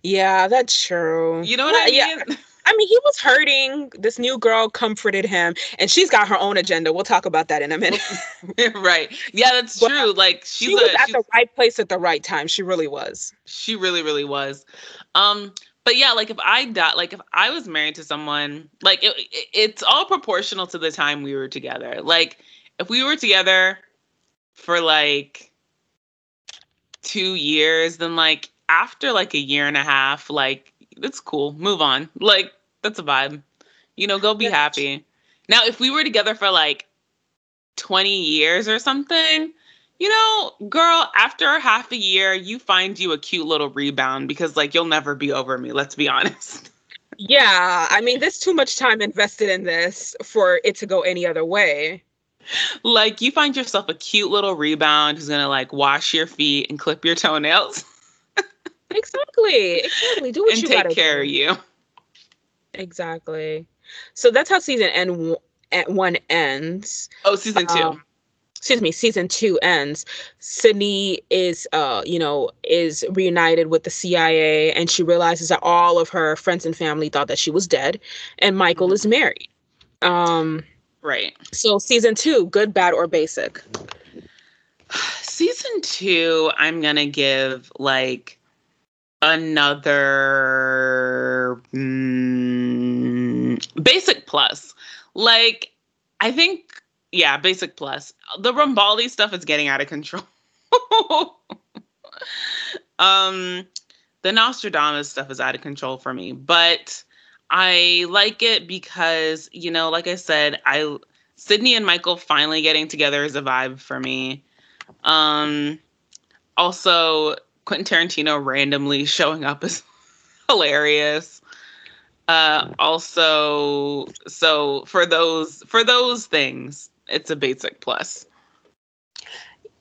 Yeah, that's true. You know what I mean? yeah. I mean, he was hurting. This new girl comforted him, and she's got her own agenda. We'll talk about that in a minute. right? Yeah, that's But true. Like she's she was a, at the right place at the right time. She really was. She really, really was. Um, but yeah, like if I died, like if I was married to someone, like it, it- it's all proportional to the time we were together. Like if we were together for like two years, then like after like a year and a half, like it's cool. Move on. Like that's a vibe. You know, go be Yeah. happy. Now, if we were together for like 20 years or something, you know, girl, after half a year, you find you a cute little rebound because like you'll never be over me, let's be honest. Yeah, I mean, there's too much time invested in this for it to go any other way. like you find yourself a cute little rebound who's going to like wash your feet and clip your toenails Exactly. Exactly. Do what and you take care do. of you. Exactly. So that's how season end at one ends. Oh, season 2. Um, excuse me, season two ends. Sydney is, uh, you know, is reunited with the CIA, and she realizes that all of her friends and family thought that she was dead, and Michael Mhm. is married. Um, right. so season two, good, bad, or basic. Season 2, I'm going to give like another mm, basic plus. Like I think yeah, basic plus. The Rambaldi stuff is getting out of control. um the Nostradamus stuff is out of control for me, but I like it because, you know, like I said, I Sydney and Michael finally getting together is a vibe for me. Um also Quentin Tarantino randomly showing up is hilarious. Uh also so for those for those things, it's a basic plus.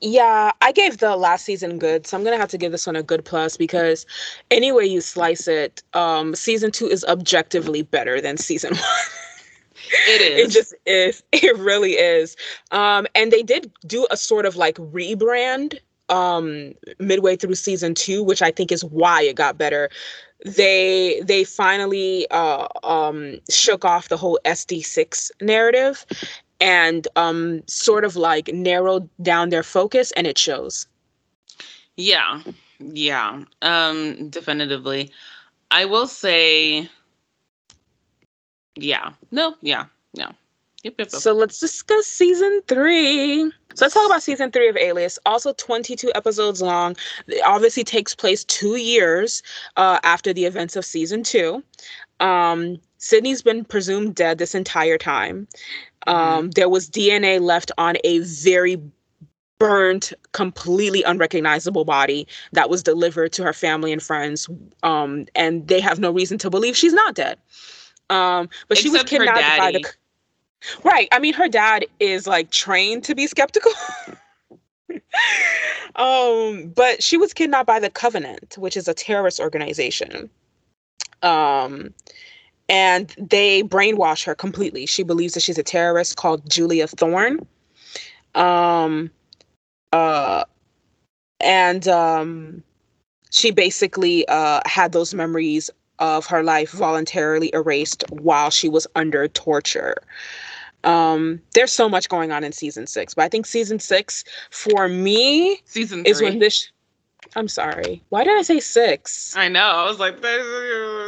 Yeah, I gave the last season good, so I'm gonna have to give this one a good plus because any way you slice it, um, season two is objectively better than season one. It is. It just is. It really is. Um, and they did do a sort of like rebrand um midway through season two, which I think is why it got better. They they finally uh um shook off the whole SD6 narrative and um sort of like narrowed down their focus and it shows. Yeah. Yeah. Um definitively. I will say yeah. No, yeah. No. Yep, yep, yep. So let's discuss season three. So let's talk about season three of Alias. Also 22 episodes long. It obviously takes place two years uh, after the events of season two. Um, Sydney's been presumed dead this entire time. Um, There was DNA left on a very burnt, completely unrecognizable body that was delivered to her family and friends. Um, and they have no reason to believe she's not dead. Um, but she was Except kidnapped by the. Right. I mean, her dad is like trained to be skeptical. um, but she was kidnapped by the Covenant, which is a terrorist organization. Um, and they brainwash her completely. She believes that she's a terrorist called Julia Thorne. Um, Uh, and um, she basically uh, had those memories of her life voluntarily erased while she was under torture. Um, there's so much going on in season six, but I think season six for me season is when this. I'm sorry. Why did I say six? I know. I was like,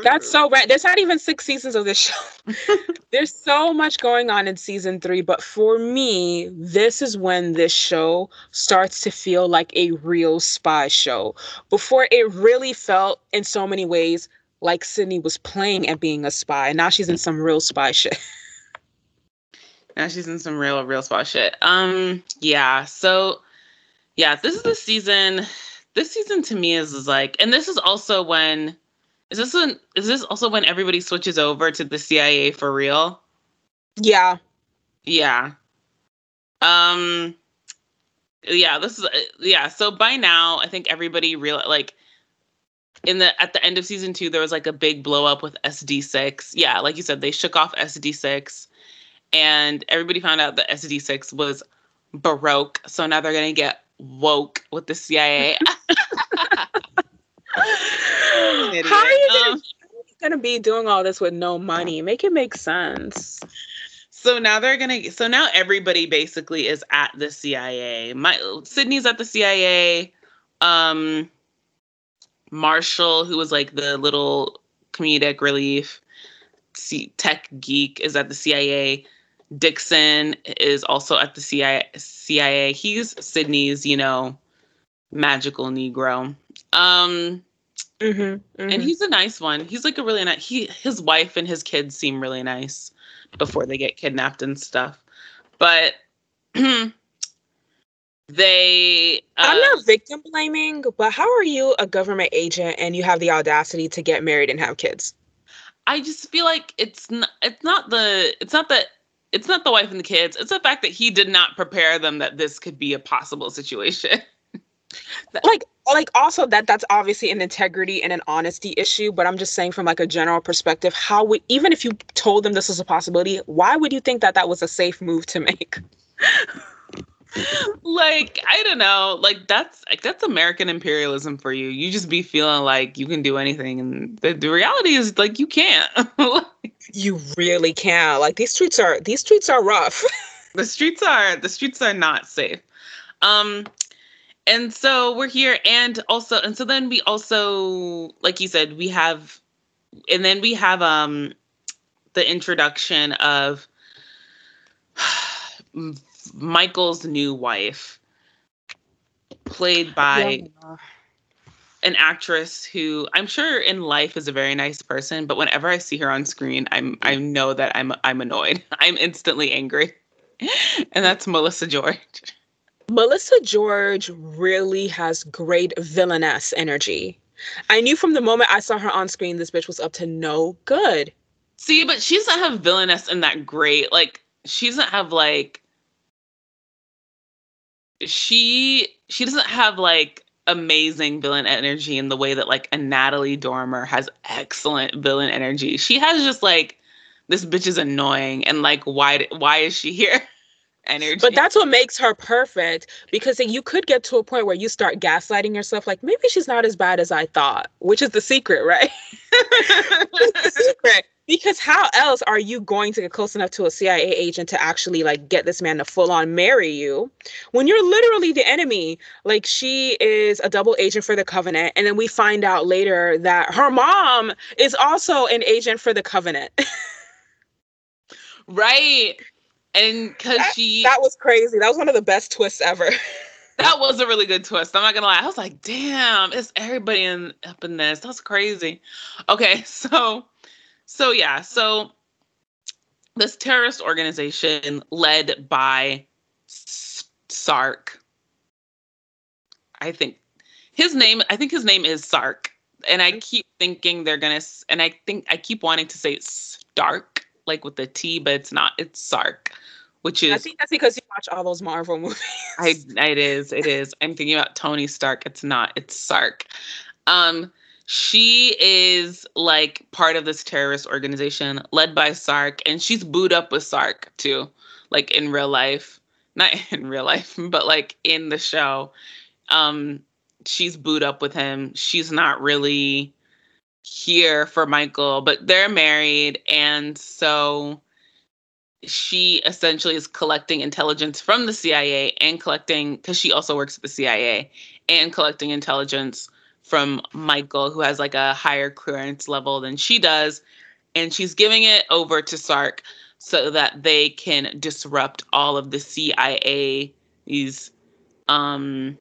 that's so bad. There's not even six seasons of this show. There's so much going on in season three, but for me, this is when this show starts to feel like a real spy show. Before it really felt in so many ways like Sydney was playing at being a spy, and now she's in some real spy shit. Now she's in some real, real spot shit. Um, yeah. So, yeah, this is the season. This season to me is, is like, and this is also when is this when is this also when everybody switches over to the CIA for real? Yeah. Yeah. Um. Yeah. This is yeah. So by now, I think everybody real like in the at the end of season two, there was like a big blow up with SD six. Yeah, like you said, they shook off SD six and everybody found out that SD6 was baroque. So now they're gonna get woke with the CIA. How are you gonna, um, gonna be doing all this with no money? Make it make sense. So now they're gonna. So now everybody basically is at the CIA. My Sydney's at the CIA. Um, Marshall, who was like the little comedic relief, tech geek, is at the CIA. Dixon is also at the CIA. CIA. He's Sydney's, you know, magical Negro. Um, mm-hmm, mm-hmm. and he's a nice one. He's like a really nice. He his wife and his kids seem really nice before they get kidnapped and stuff. But they. Uh, I'm not victim blaming, but how are you a government agent and you have the audacity to get married and have kids? I just feel like it's not. It's not the. It's not that it's not the wife and the kids. It's the fact that he did not prepare them that this could be a possible situation. like like also that that's obviously an integrity and an honesty issue but i'm just saying from like a general perspective how would even if you told them this was a possibility why would you think that that was a safe move to make like I don't know, like that's like that's American imperialism for you. You just be feeling like you can do anything, and the, the reality is like you can't. you really can't. Like these streets are these streets are rough. the streets are the streets are not safe. Um, and so we're here, and also, and so then we also, like you said, we have, and then we have um, the introduction of Michael's new wife, played by yeah. an actress who I'm sure in life is a very nice person, but whenever I see her on screen, I'm I know that I'm I'm annoyed. I'm instantly angry. and that's Melissa George. Melissa George really has great villainess energy. I knew from the moment I saw her on screen, this bitch was up to no good. See, but she doesn't have villainess in that great. Like, she doesn't have like she she doesn't have like amazing villain energy in the way that like a Natalie Dormer has excellent villain energy. She has just like this bitch is annoying and like why why is she here? energy. But that's what makes her perfect because you could get to a point where you start gaslighting yourself like maybe she's not as bad as I thought, which is the secret, right? the secret because how else are you going to get close enough to a CIA agent to actually like get this man to full on marry you when you're literally the enemy? Like she is a double agent for the Covenant, and then we find out later that her mom is also an agent for the Covenant. right. And because she that was crazy. That was one of the best twists ever. that was a really good twist. I'm not gonna lie. I was like, damn, it's everybody in up in this. That's crazy. Okay, so so yeah, so this terrorist organization led by Sark. I think his name. I think his name is Sark, and I keep thinking they're gonna. And I think I keep wanting to say Stark, like with the T, but it's not. It's Sark, which is. I think that's because you watch all those Marvel movies. I. It is. It is. I'm thinking about Tony Stark. It's not. It's Sark. Um she is like part of this terrorist organization led by Sark, and she's booed up with Sark too, like in real life. not in real life, but like in the show, um, she's booed up with him. She's not really here for Michael, but they're married. And so she essentially is collecting intelligence from the CIA and collecting, because she also works at the CIA, and collecting intelligence from Michael, who has like a higher clearance level than she does. And she's giving it over to Sark so that they can disrupt all of the CIA's um,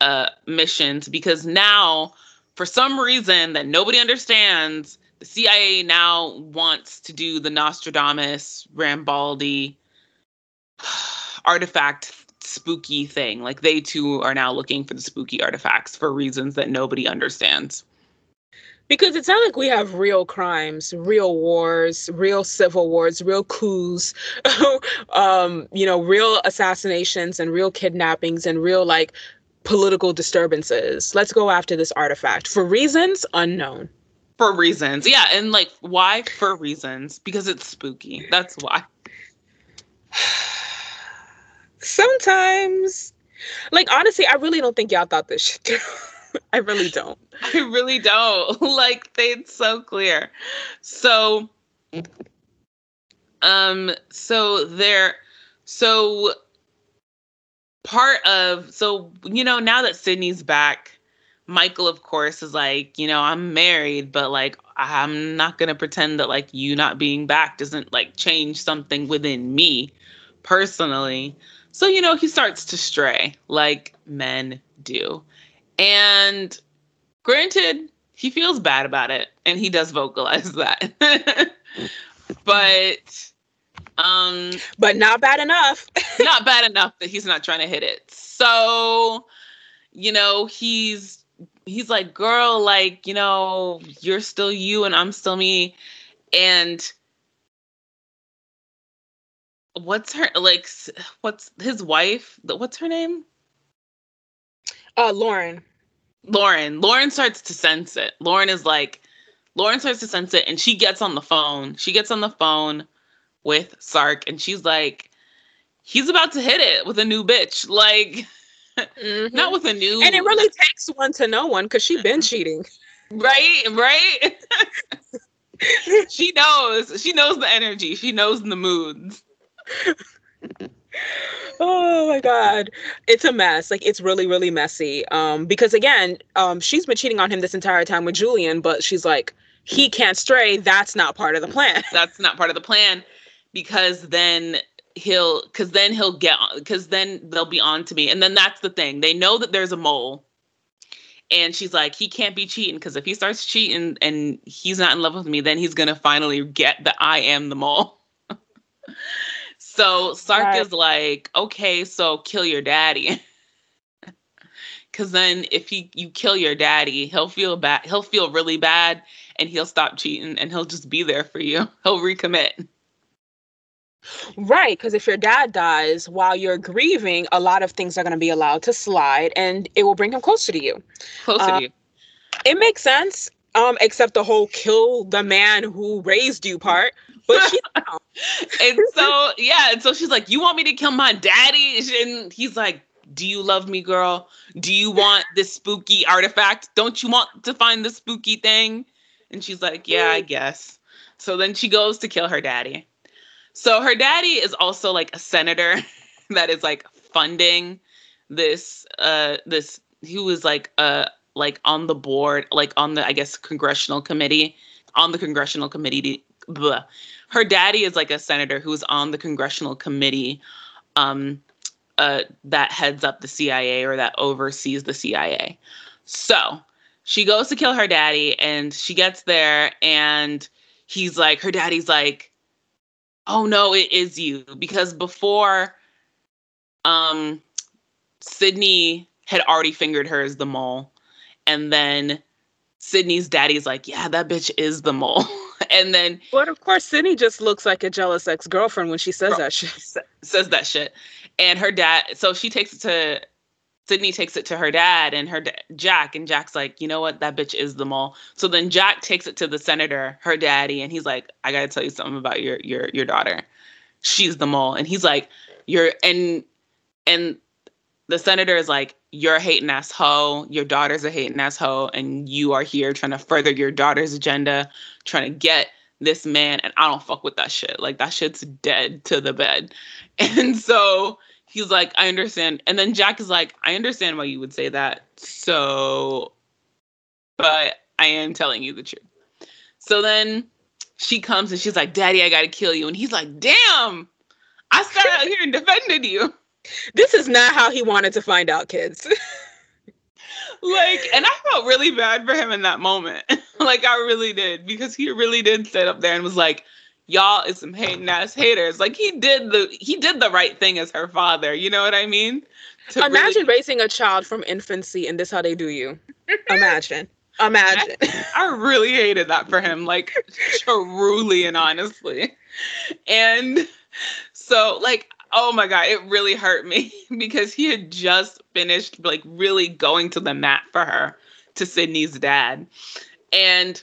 uh, missions. Because now, for some reason that nobody understands, the CIA now wants to do the Nostradamus Rambaldi artifact spooky thing. Like they too are now looking for the spooky artifacts for reasons that nobody understands. Because it's not like we have real crimes, real wars, real civil wars, real coups, um, you know, real assassinations and real kidnappings and real like political disturbances. Let's go after this artifact for reasons unknown. For reasons. Yeah. And like, why? For reasons. Because it's spooky. That's why. Sometimes, like, honestly, I really don't think y'all thought this shit through. I really don't. I really don't. like, they, it's so clear. So, um, so there, so part of, so, you know, now that Sydney's back, Michael, of course, is like, you know, I'm married, but like, I'm not going to pretend that like you not being back doesn't like change something within me personally. So, you know, he starts to stray like men do. And granted, he feels bad about it and he does vocalize that. but um but not bad enough. not bad enough that he's not trying to hit it. So, you know, he's he's like, girl, like, you know, you're still you and I'm still me. And what's her like what's his wife what's her name uh lauren lauren lauren starts to sense it lauren is like lauren starts to sense it and she gets on the phone she gets on the phone with sark and she's like he's about to hit it with a new bitch like Mm-hmm. Not with a new. And it really takes one to know one because she been cheating. Right, right. she knows. She knows the energy. She knows the moods. oh my god. It's a mess. Like it's really really messy. Um because again um she's been cheating on him this entire time with julian but she's like he can't stray. That's not part of the plan. That's not part of the plan because then he'll because then he'll get because then they'll be on to me. And then that's the thing. They know that there's a mole. And she's like he can't be cheating because if he starts cheating and he's not in love with me then he's gonna finally get that i am the mole so sark right. is like okay so kill your daddy because then if he you kill your daddy he'll feel bad he'll feel really bad and he'll stop cheating and he'll just be there for you he'll recommit Right, because if your dad dies while you're grieving, a lot of things are going to be allowed to slide, and it will bring him closer to you. Closer uh, to you. It makes sense, um, except the whole "kill the man who raised you" part. But she, and so yeah, and so she's like, "You want me to kill my daddy?" And he's like, "Do you love me, girl? Do you want this spooky artifact? Don't you want to find the spooky thing?" And she's like, "Yeah, I guess." So then she goes to kill her daddy. So her daddy is also like a senator that is like funding this uh this he was like uh like on the board like on the I guess congressional committee on the congressional committee blah. her daddy is like a senator who's on the congressional committee um uh that heads up the CIA or that oversees the CIA. So, she goes to kill her daddy and she gets there and he's like her daddy's like oh no, it is you. Because before um Sydney had already fingered her as the mole. And then Sydney's daddy's like, yeah, that bitch is the mole. and then But of course Sydney just looks like a jealous ex-girlfriend when she says girl, that shit. Says that shit. And her dad so she takes it to Sydney takes it to her dad and her da- Jack, and Jack's like, you know what, that bitch is the mole. So then Jack takes it to the senator, her daddy, and he's like, I gotta tell you something about your your your daughter. She's the mole, and he's like, you're and and the senator is like, you're a hating ass hoe, your daughter's a hating ass hoe, and you are here trying to further your daughter's agenda, trying to get this man, and I don't fuck with that shit. Like that shit's dead to the bed. And so he's like, I understand. And then Jack is like, I understand why you would say that. So, but I am telling you the truth. So then she comes and she's like, Daddy, I gotta kill you. And he's like, Damn, I started out here and defended you. This is not how he wanted to find out, kids. like, and I felt really bad for him in that moment. like, I really did because he really did sit up there and was like, y'all is some hating ass haters. Like he did the he did the right thing as her father. You know what I mean? To Imagine really... raising a child from infancy and this how they do you. Imagine. Imagine. I, I really hated that for him, like truly and honestly. And so like oh my god, it really hurt me because he had just finished like really going to the mat for her to Sydney's dad. And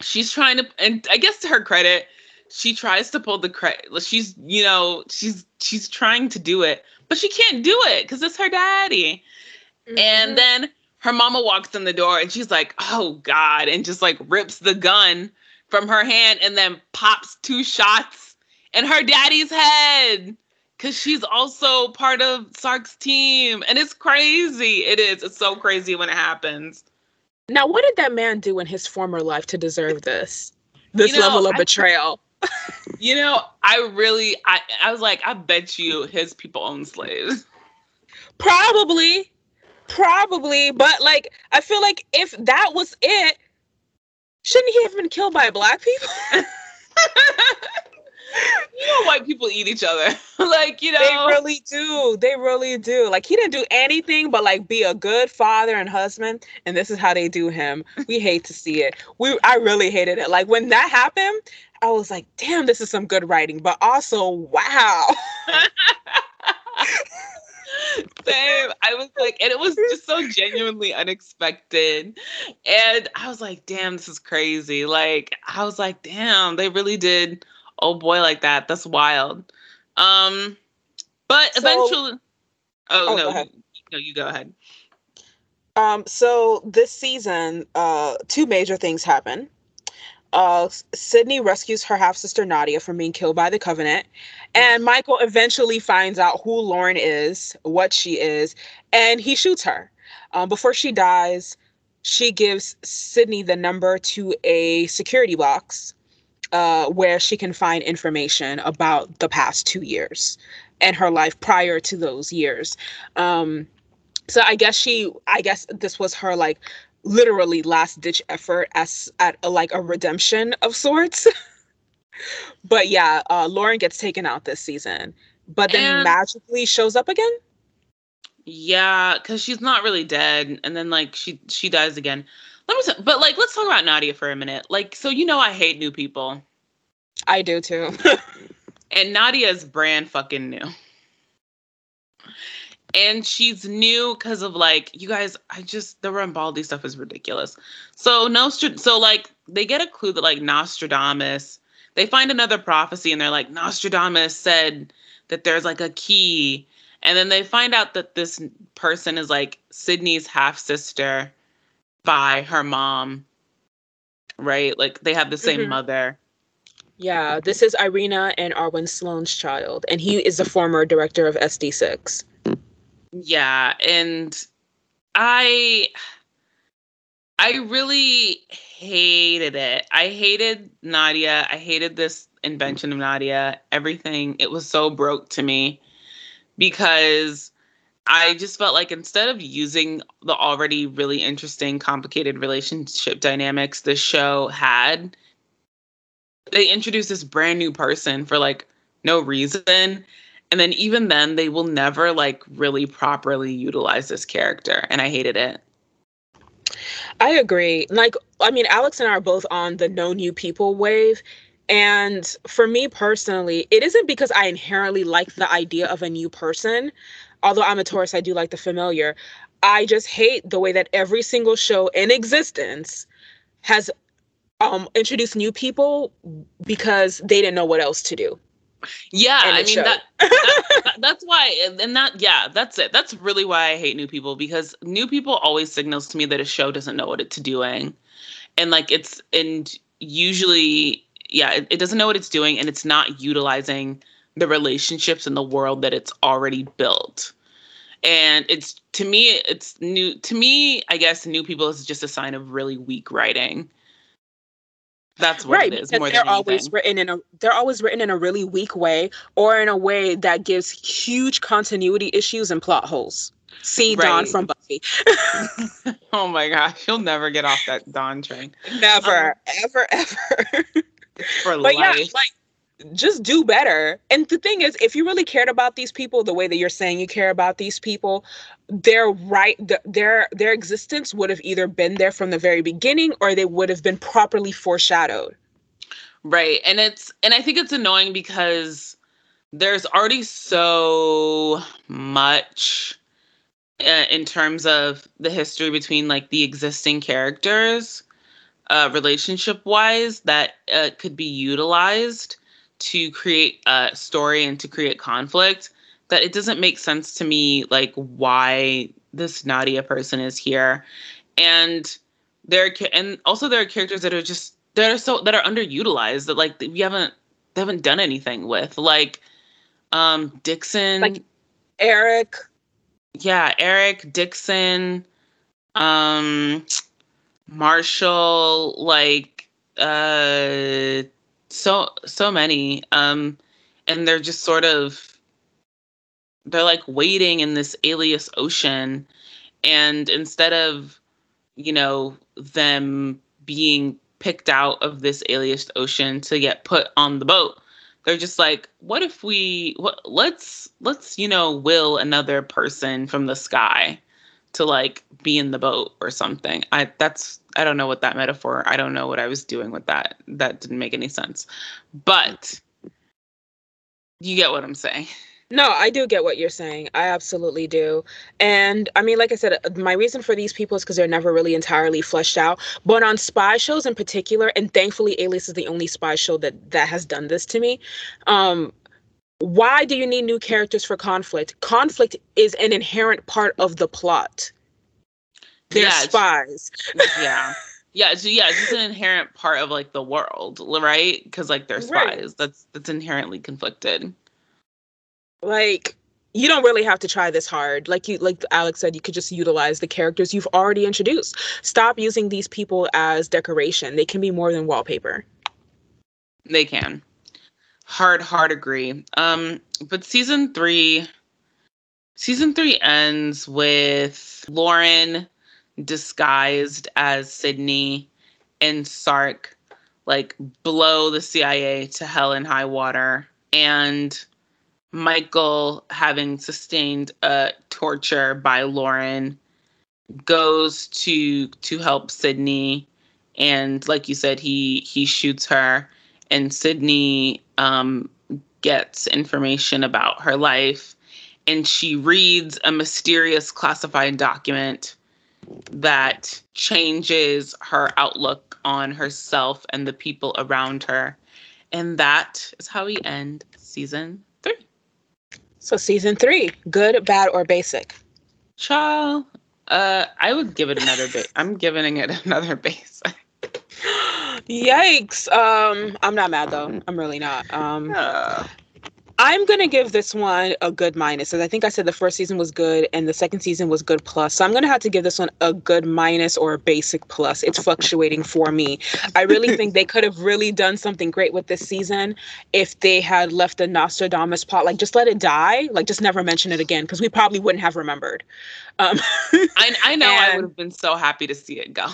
she's trying to and i guess to her credit she tries to pull the credit she's you know she's she's trying to do it but she can't do it because it's her daddy mm-hmm. and then her mama walks in the door and she's like oh god and just like rips the gun from her hand and then pops two shots in her daddy's head because she's also part of sark's team and it's crazy it is it's so crazy when it happens now, what did that man do in his former life to deserve this? This you know, level of I, betrayal. you know, I really, I, I was like, I bet you his people own slaves. Probably, probably, but like, I feel like if that was it, shouldn't he have been killed by black people? you know white people eat each other. Like you know. they really do. They really do. Like he didn't do anything but like be a good father and husband and this is how they do him. We hate to see it. We i really hated it. Like when that happened i was like damn this is some good writing but also wow. Same. I was like, and it was just so genuinely unexpected. And I was like, damn, this is crazy. Like, I was like, damn, they really did oh boy like that. That's wild. Um, but so, eventually, oh, oh no, no, you go ahead. Um, so this season, uh, two major things happen. Uh, Sydney rescues her half sister Nadia from being killed by the Covenant, and Michael eventually finds out who Lauren is, what she is, and he shoots her. Um, before she dies, she gives Sydney the number to a security box uh, where she can find information about the past two years and her life prior to those years. Um, so I guess she, I guess this was her like literally last ditch effort as at a, like a redemption of sorts. but yeah, uh, Lauren gets taken out this season, but then and, magically shows up again. Yeah, because she's not really dead, and then like she she dies again. Let me, but like, let's talk about Nadia for a minute. Like, so you know, I hate new people. I do too. and Nadia's brand fucking new. And she's new because of like you guys. I just the Rambaldi stuff is ridiculous. So Nostr, so like they get a clue that like Nostradamus. They find another prophecy and they're like Nostradamus said that there's like a key, and then they find out that this person is like Sydney's half sister by her mom, right? Like they have the same mm-hmm. mother. Yeah, this is Irina and Arvin Sloane's child, and he is the former director of SD6. Yeah, and I I really hated it. I hated Nadia. I hated this invention of Nadia. Everything. It was so broke to me because I just felt like instead of using the already really interesting, complicated relationship dynamics the show had, they introduce this brand new person for like no reason. And then even then, they will never like really properly utilize this character. And I hated it. I agree. Like, I mean, Alex and I are both on the no new people wave. And for me personally, it isn't because I inherently like the idea of a new person although I'm a Taurus, I do like the familiar. I just hate the way that every single show in existence has um introduced new people because they didn't know what else to do. Yeah, I mean that, that, that's why and that yeah, that's it. That's really why I hate new people because new people always signals to me that a show doesn't know what it's doing. And like it's and usually yeah, it, it doesn't know what it's doing and it's not utilizing the relationships in the world that it's already built. And it's to me it's new to me, I guess new people is just a sign of really weak writing that's what right, it is. More they're always written in a they're always written in a really weak way or in a way that gives huge continuity issues and plot holes. See right. Dawn from Buffy. oh my gosh, you'll never get off that Dawn train. Never, um, ever, ever. for but life. yeah, like just do better. And the thing is, if you really cared about these people the way that you're saying you care about these people, their right their their existence would have either been there from the very beginning or they would have been properly foreshadowed. Right. And it's and I think it's annoying because there's already so much uh, in terms of the history between like the existing characters uh relationship wise that uh, could be utilized to create a story and to create conflict that it doesn't make sense to me like why this Nadia person is here. And there and also there are characters that are just that are so that are underutilized that like we haven't they haven't done anything with. Like um Dixon like Eric. Yeah Eric Dixon um Marshall like uh so so many um and they're just sort of they're like waiting in this alias ocean and instead of you know them being picked out of this alias ocean to get put on the boat they're just like what if we what let's let's you know will another person from the sky to like be in the boat or something. I that's I don't know what that metaphor. I don't know what I was doing with that. That didn't make any sense. But you get what I'm saying. No, I do get what you're saying. I absolutely do. And I mean, like I said, my reason for these people is because they're never really entirely fleshed out. But on spy shows in particular, and thankfully, Alias is the only spy show that that has done this to me. Um, why do you need new characters for conflict? Conflict is an inherent part of the plot. They're yeah, spies. yeah. Yeah, so yeah, it's just an inherent part of like the world, right? Because like they're spies. Right. That's that's inherently conflicted. Like you don't really have to try this hard. Like you like Alex said, you could just utilize the characters you've already introduced. Stop using these people as decoration. They can be more than wallpaper. They can. Hard, hard agree. Um, but season three season three ends with Lauren disguised as Sydney and Sark like blow the CIA to hell and high water. And Michael having sustained a torture by Lauren goes to to help Sydney. And like you said he he shoots her. And Sydney um gets information about her life. And she reads a mysterious classified document that changes her outlook on herself and the people around her. And that is how we end season three. So season three, good, bad, or basic? Child, uh, I would give it another bit. I'm giving it another basic. Yikes. Um, I'm not mad though. I'm really not. Um, uh. I'm gonna give this one a good minus. As I think I said the first season was good and the second season was good plus. So I'm gonna have to give this one a good minus or a basic plus. It's fluctuating for me. I really think they could have really done something great with this season if they had left the Nostradamus plot, like just let it die, like just never mention it again, because we probably wouldn't have remembered. Um, I, I know and, I would have been so happy to see it go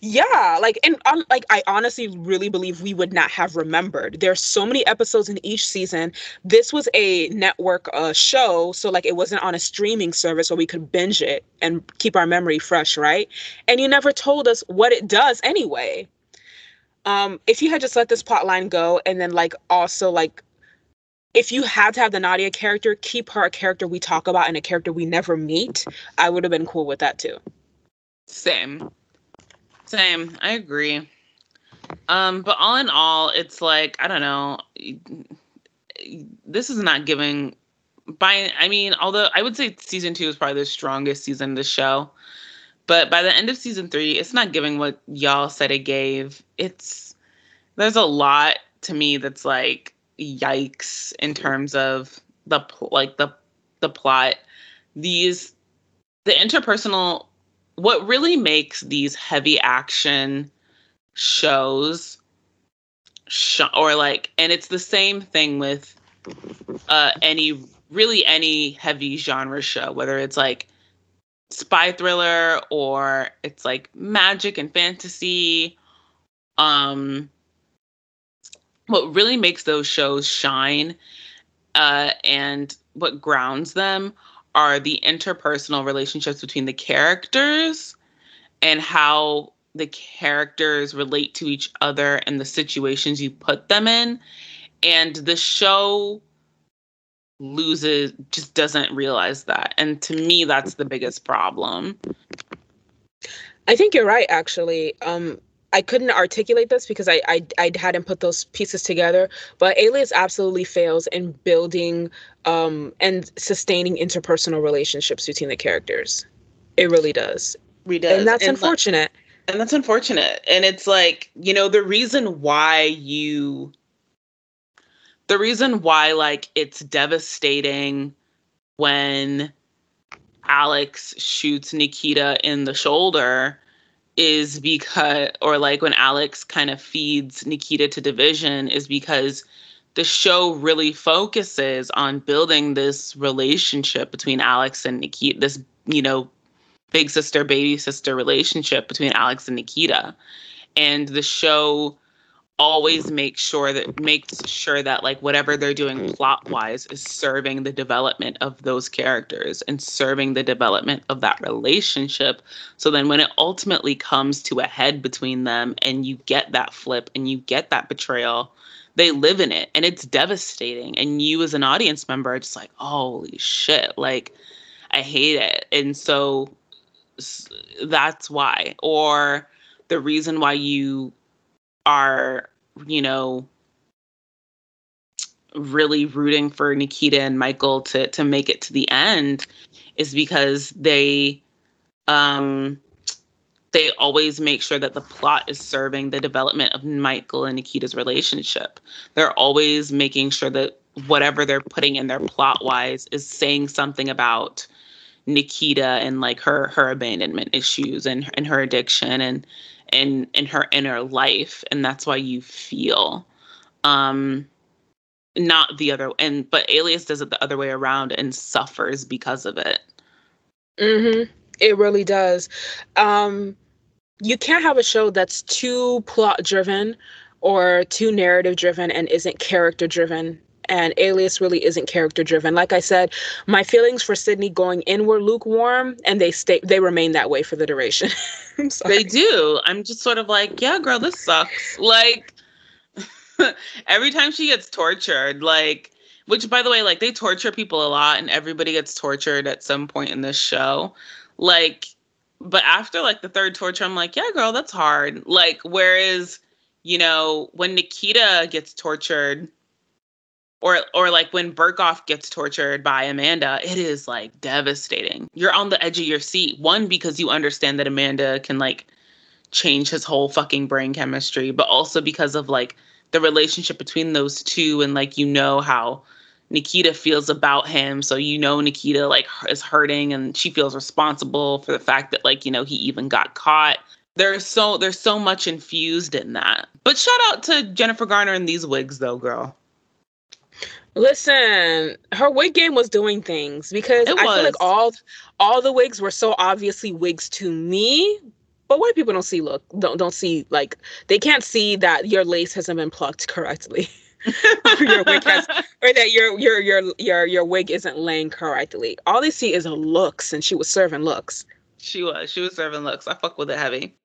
yeah like and um, like i honestly really believe we would not have remembered there's so many episodes in each season this was a network uh, show so like it wasn't on a streaming service where we could binge it and keep our memory fresh right and you never told us what it does anyway um if you had just let this plot line go and then like also like if you had to have the Nadia character, keep her a character we talk about and a character we never meet, I would have been cool with that too. Same. Same. I agree. Um, but all in all, it's like, I don't know. this is not giving by I mean, although I would say season two is probably the strongest season of the show. But by the end of season three, it's not giving what y'all said it gave. It's there's a lot to me that's like yikes in terms of the like the the plot. These the interpersonal what really makes these heavy action shows sh- or like and it's the same thing with uh any really any heavy genre show whether it's like spy thriller or it's like magic and fantasy um what really makes those shows shine uh and what grounds them are the interpersonal relationships between the characters and how the characters relate to each other and the situations you put them in. And the show loses just doesn't realize that. And to me that's the biggest problem. I think you're right actually. Um I couldn't articulate this because I, I I hadn't put those pieces together, but Alias absolutely fails in building um, and sustaining interpersonal relationships between the characters. It really does. We does. And that's and unfortunate. and that's unfortunate. And it's like, you know, the reason why you the reason why like it's devastating when Alex shoots Nikita in the shoulder is because or like when Alex kind of feeds Nikita to division is because the show really focuses on building this relationship between Alex and Nikita this you know big sister baby sister relationship between Alex and Nikita. And the show always make sure that makes sure that like whatever they're doing plot wise is serving the development of those characters and serving the development of that relationship. So then when it ultimately comes to a head between them and you get that flip and you get that betrayal they live in it and it's devastating. And you as an audience member are just like holy shit like i hate it. And so that's why. Or the reason why you are you know, really rooting for Nikita and Michael to to make it to the end is because they um they always make sure that the plot is serving the development of Michael and Nikita's relationship. They're always making sure that whatever they're putting in their plot wise is saying something about Nikita and like her her abandonment issues and and her addiction and in in her inner life and that's why you feel um not the other and but alias does it the other way around and suffers because of it. Mhm it really does. Um you can't have a show that's too plot driven or too narrative driven and isn't character driven and Alias really isn't character driven. Like I said, my feelings for Sydney going in were lukewarm, and they stay they remain that way for the duration. they do. I'm just sort of like, yeah, girl, this sucks. Like every time she gets tortured, like which by the way, like they torture people a lot, and everybody gets tortured at some point in this show. Like, but after like the third torture, I'm like, yeah, girl, that's hard. Like, whereas, you know, when Nikita gets tortured or or like when Birkhoff gets tortured by Amanda, it is like devastating. You're on the edge of your seat. One because you understand that Amanda can like change his whole fucking brain chemistry, but also because of like the relationship between those two and like you know how Nikita feels about him, so you know Nikita like is hurting and she feels responsible for the fact that like you know he even got caught. There's so there's so much infused in that. But shout out to Jennifer Garner in these wigs though, girl. Listen, her wig game was doing things because I feel like all all the wigs were so obviously wigs to me, but white people don't see look don't don't see like they can't see that your lace hasn't been plucked correctly. your wig has or that your your your your your wig isn't laying correctly. All they see is a looks and she was serving looks. She was. She was serving looks. I fuck with it heavy.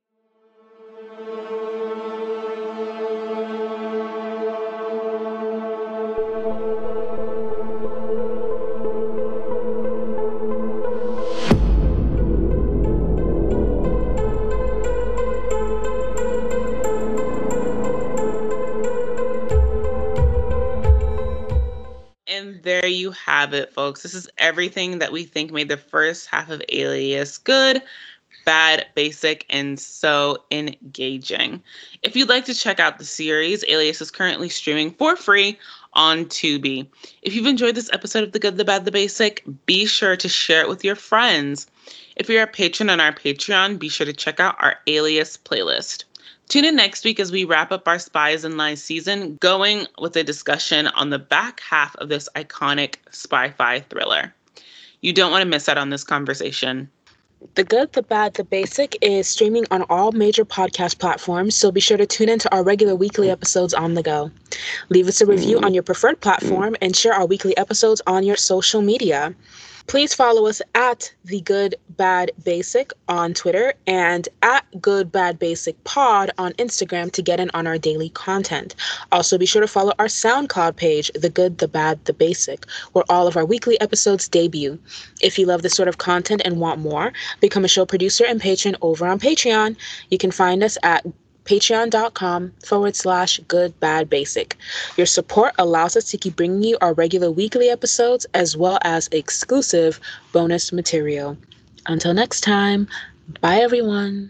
You have it, folks. This is everything that we think made the first half of Alias good, bad, basic, and so engaging. If you'd like to check out the series, Alias is currently streaming for free on Tubi. If you've enjoyed this episode of The Good, the Bad, the Basic, be sure to share it with your friends. If you're a patron on our Patreon, be sure to check out our Alias playlist. Tune in next week as we wrap up our Spies and Lies season, going with a discussion on the back half of this iconic spy fi thriller. You don't want to miss out on this conversation. The Good, the Bad, the Basic is streaming on all major podcast platforms, so be sure to tune into our regular weekly episodes on the go. Leave us a review mm. on your preferred platform and share our weekly episodes on your social media. Please follow us at the Good Bad Basic on Twitter and at Good Bad Basic Pod on Instagram to get in on our daily content. Also, be sure to follow our SoundCloud page, The Good, the Bad, the Basic, where all of our weekly episodes debut. If you love this sort of content and want more, become a show producer and patron over on Patreon. You can find us at patreon.com forward slash good bad basic. Your support allows us to keep bringing you our regular weekly episodes as well as exclusive bonus material. Until next time, bye everyone.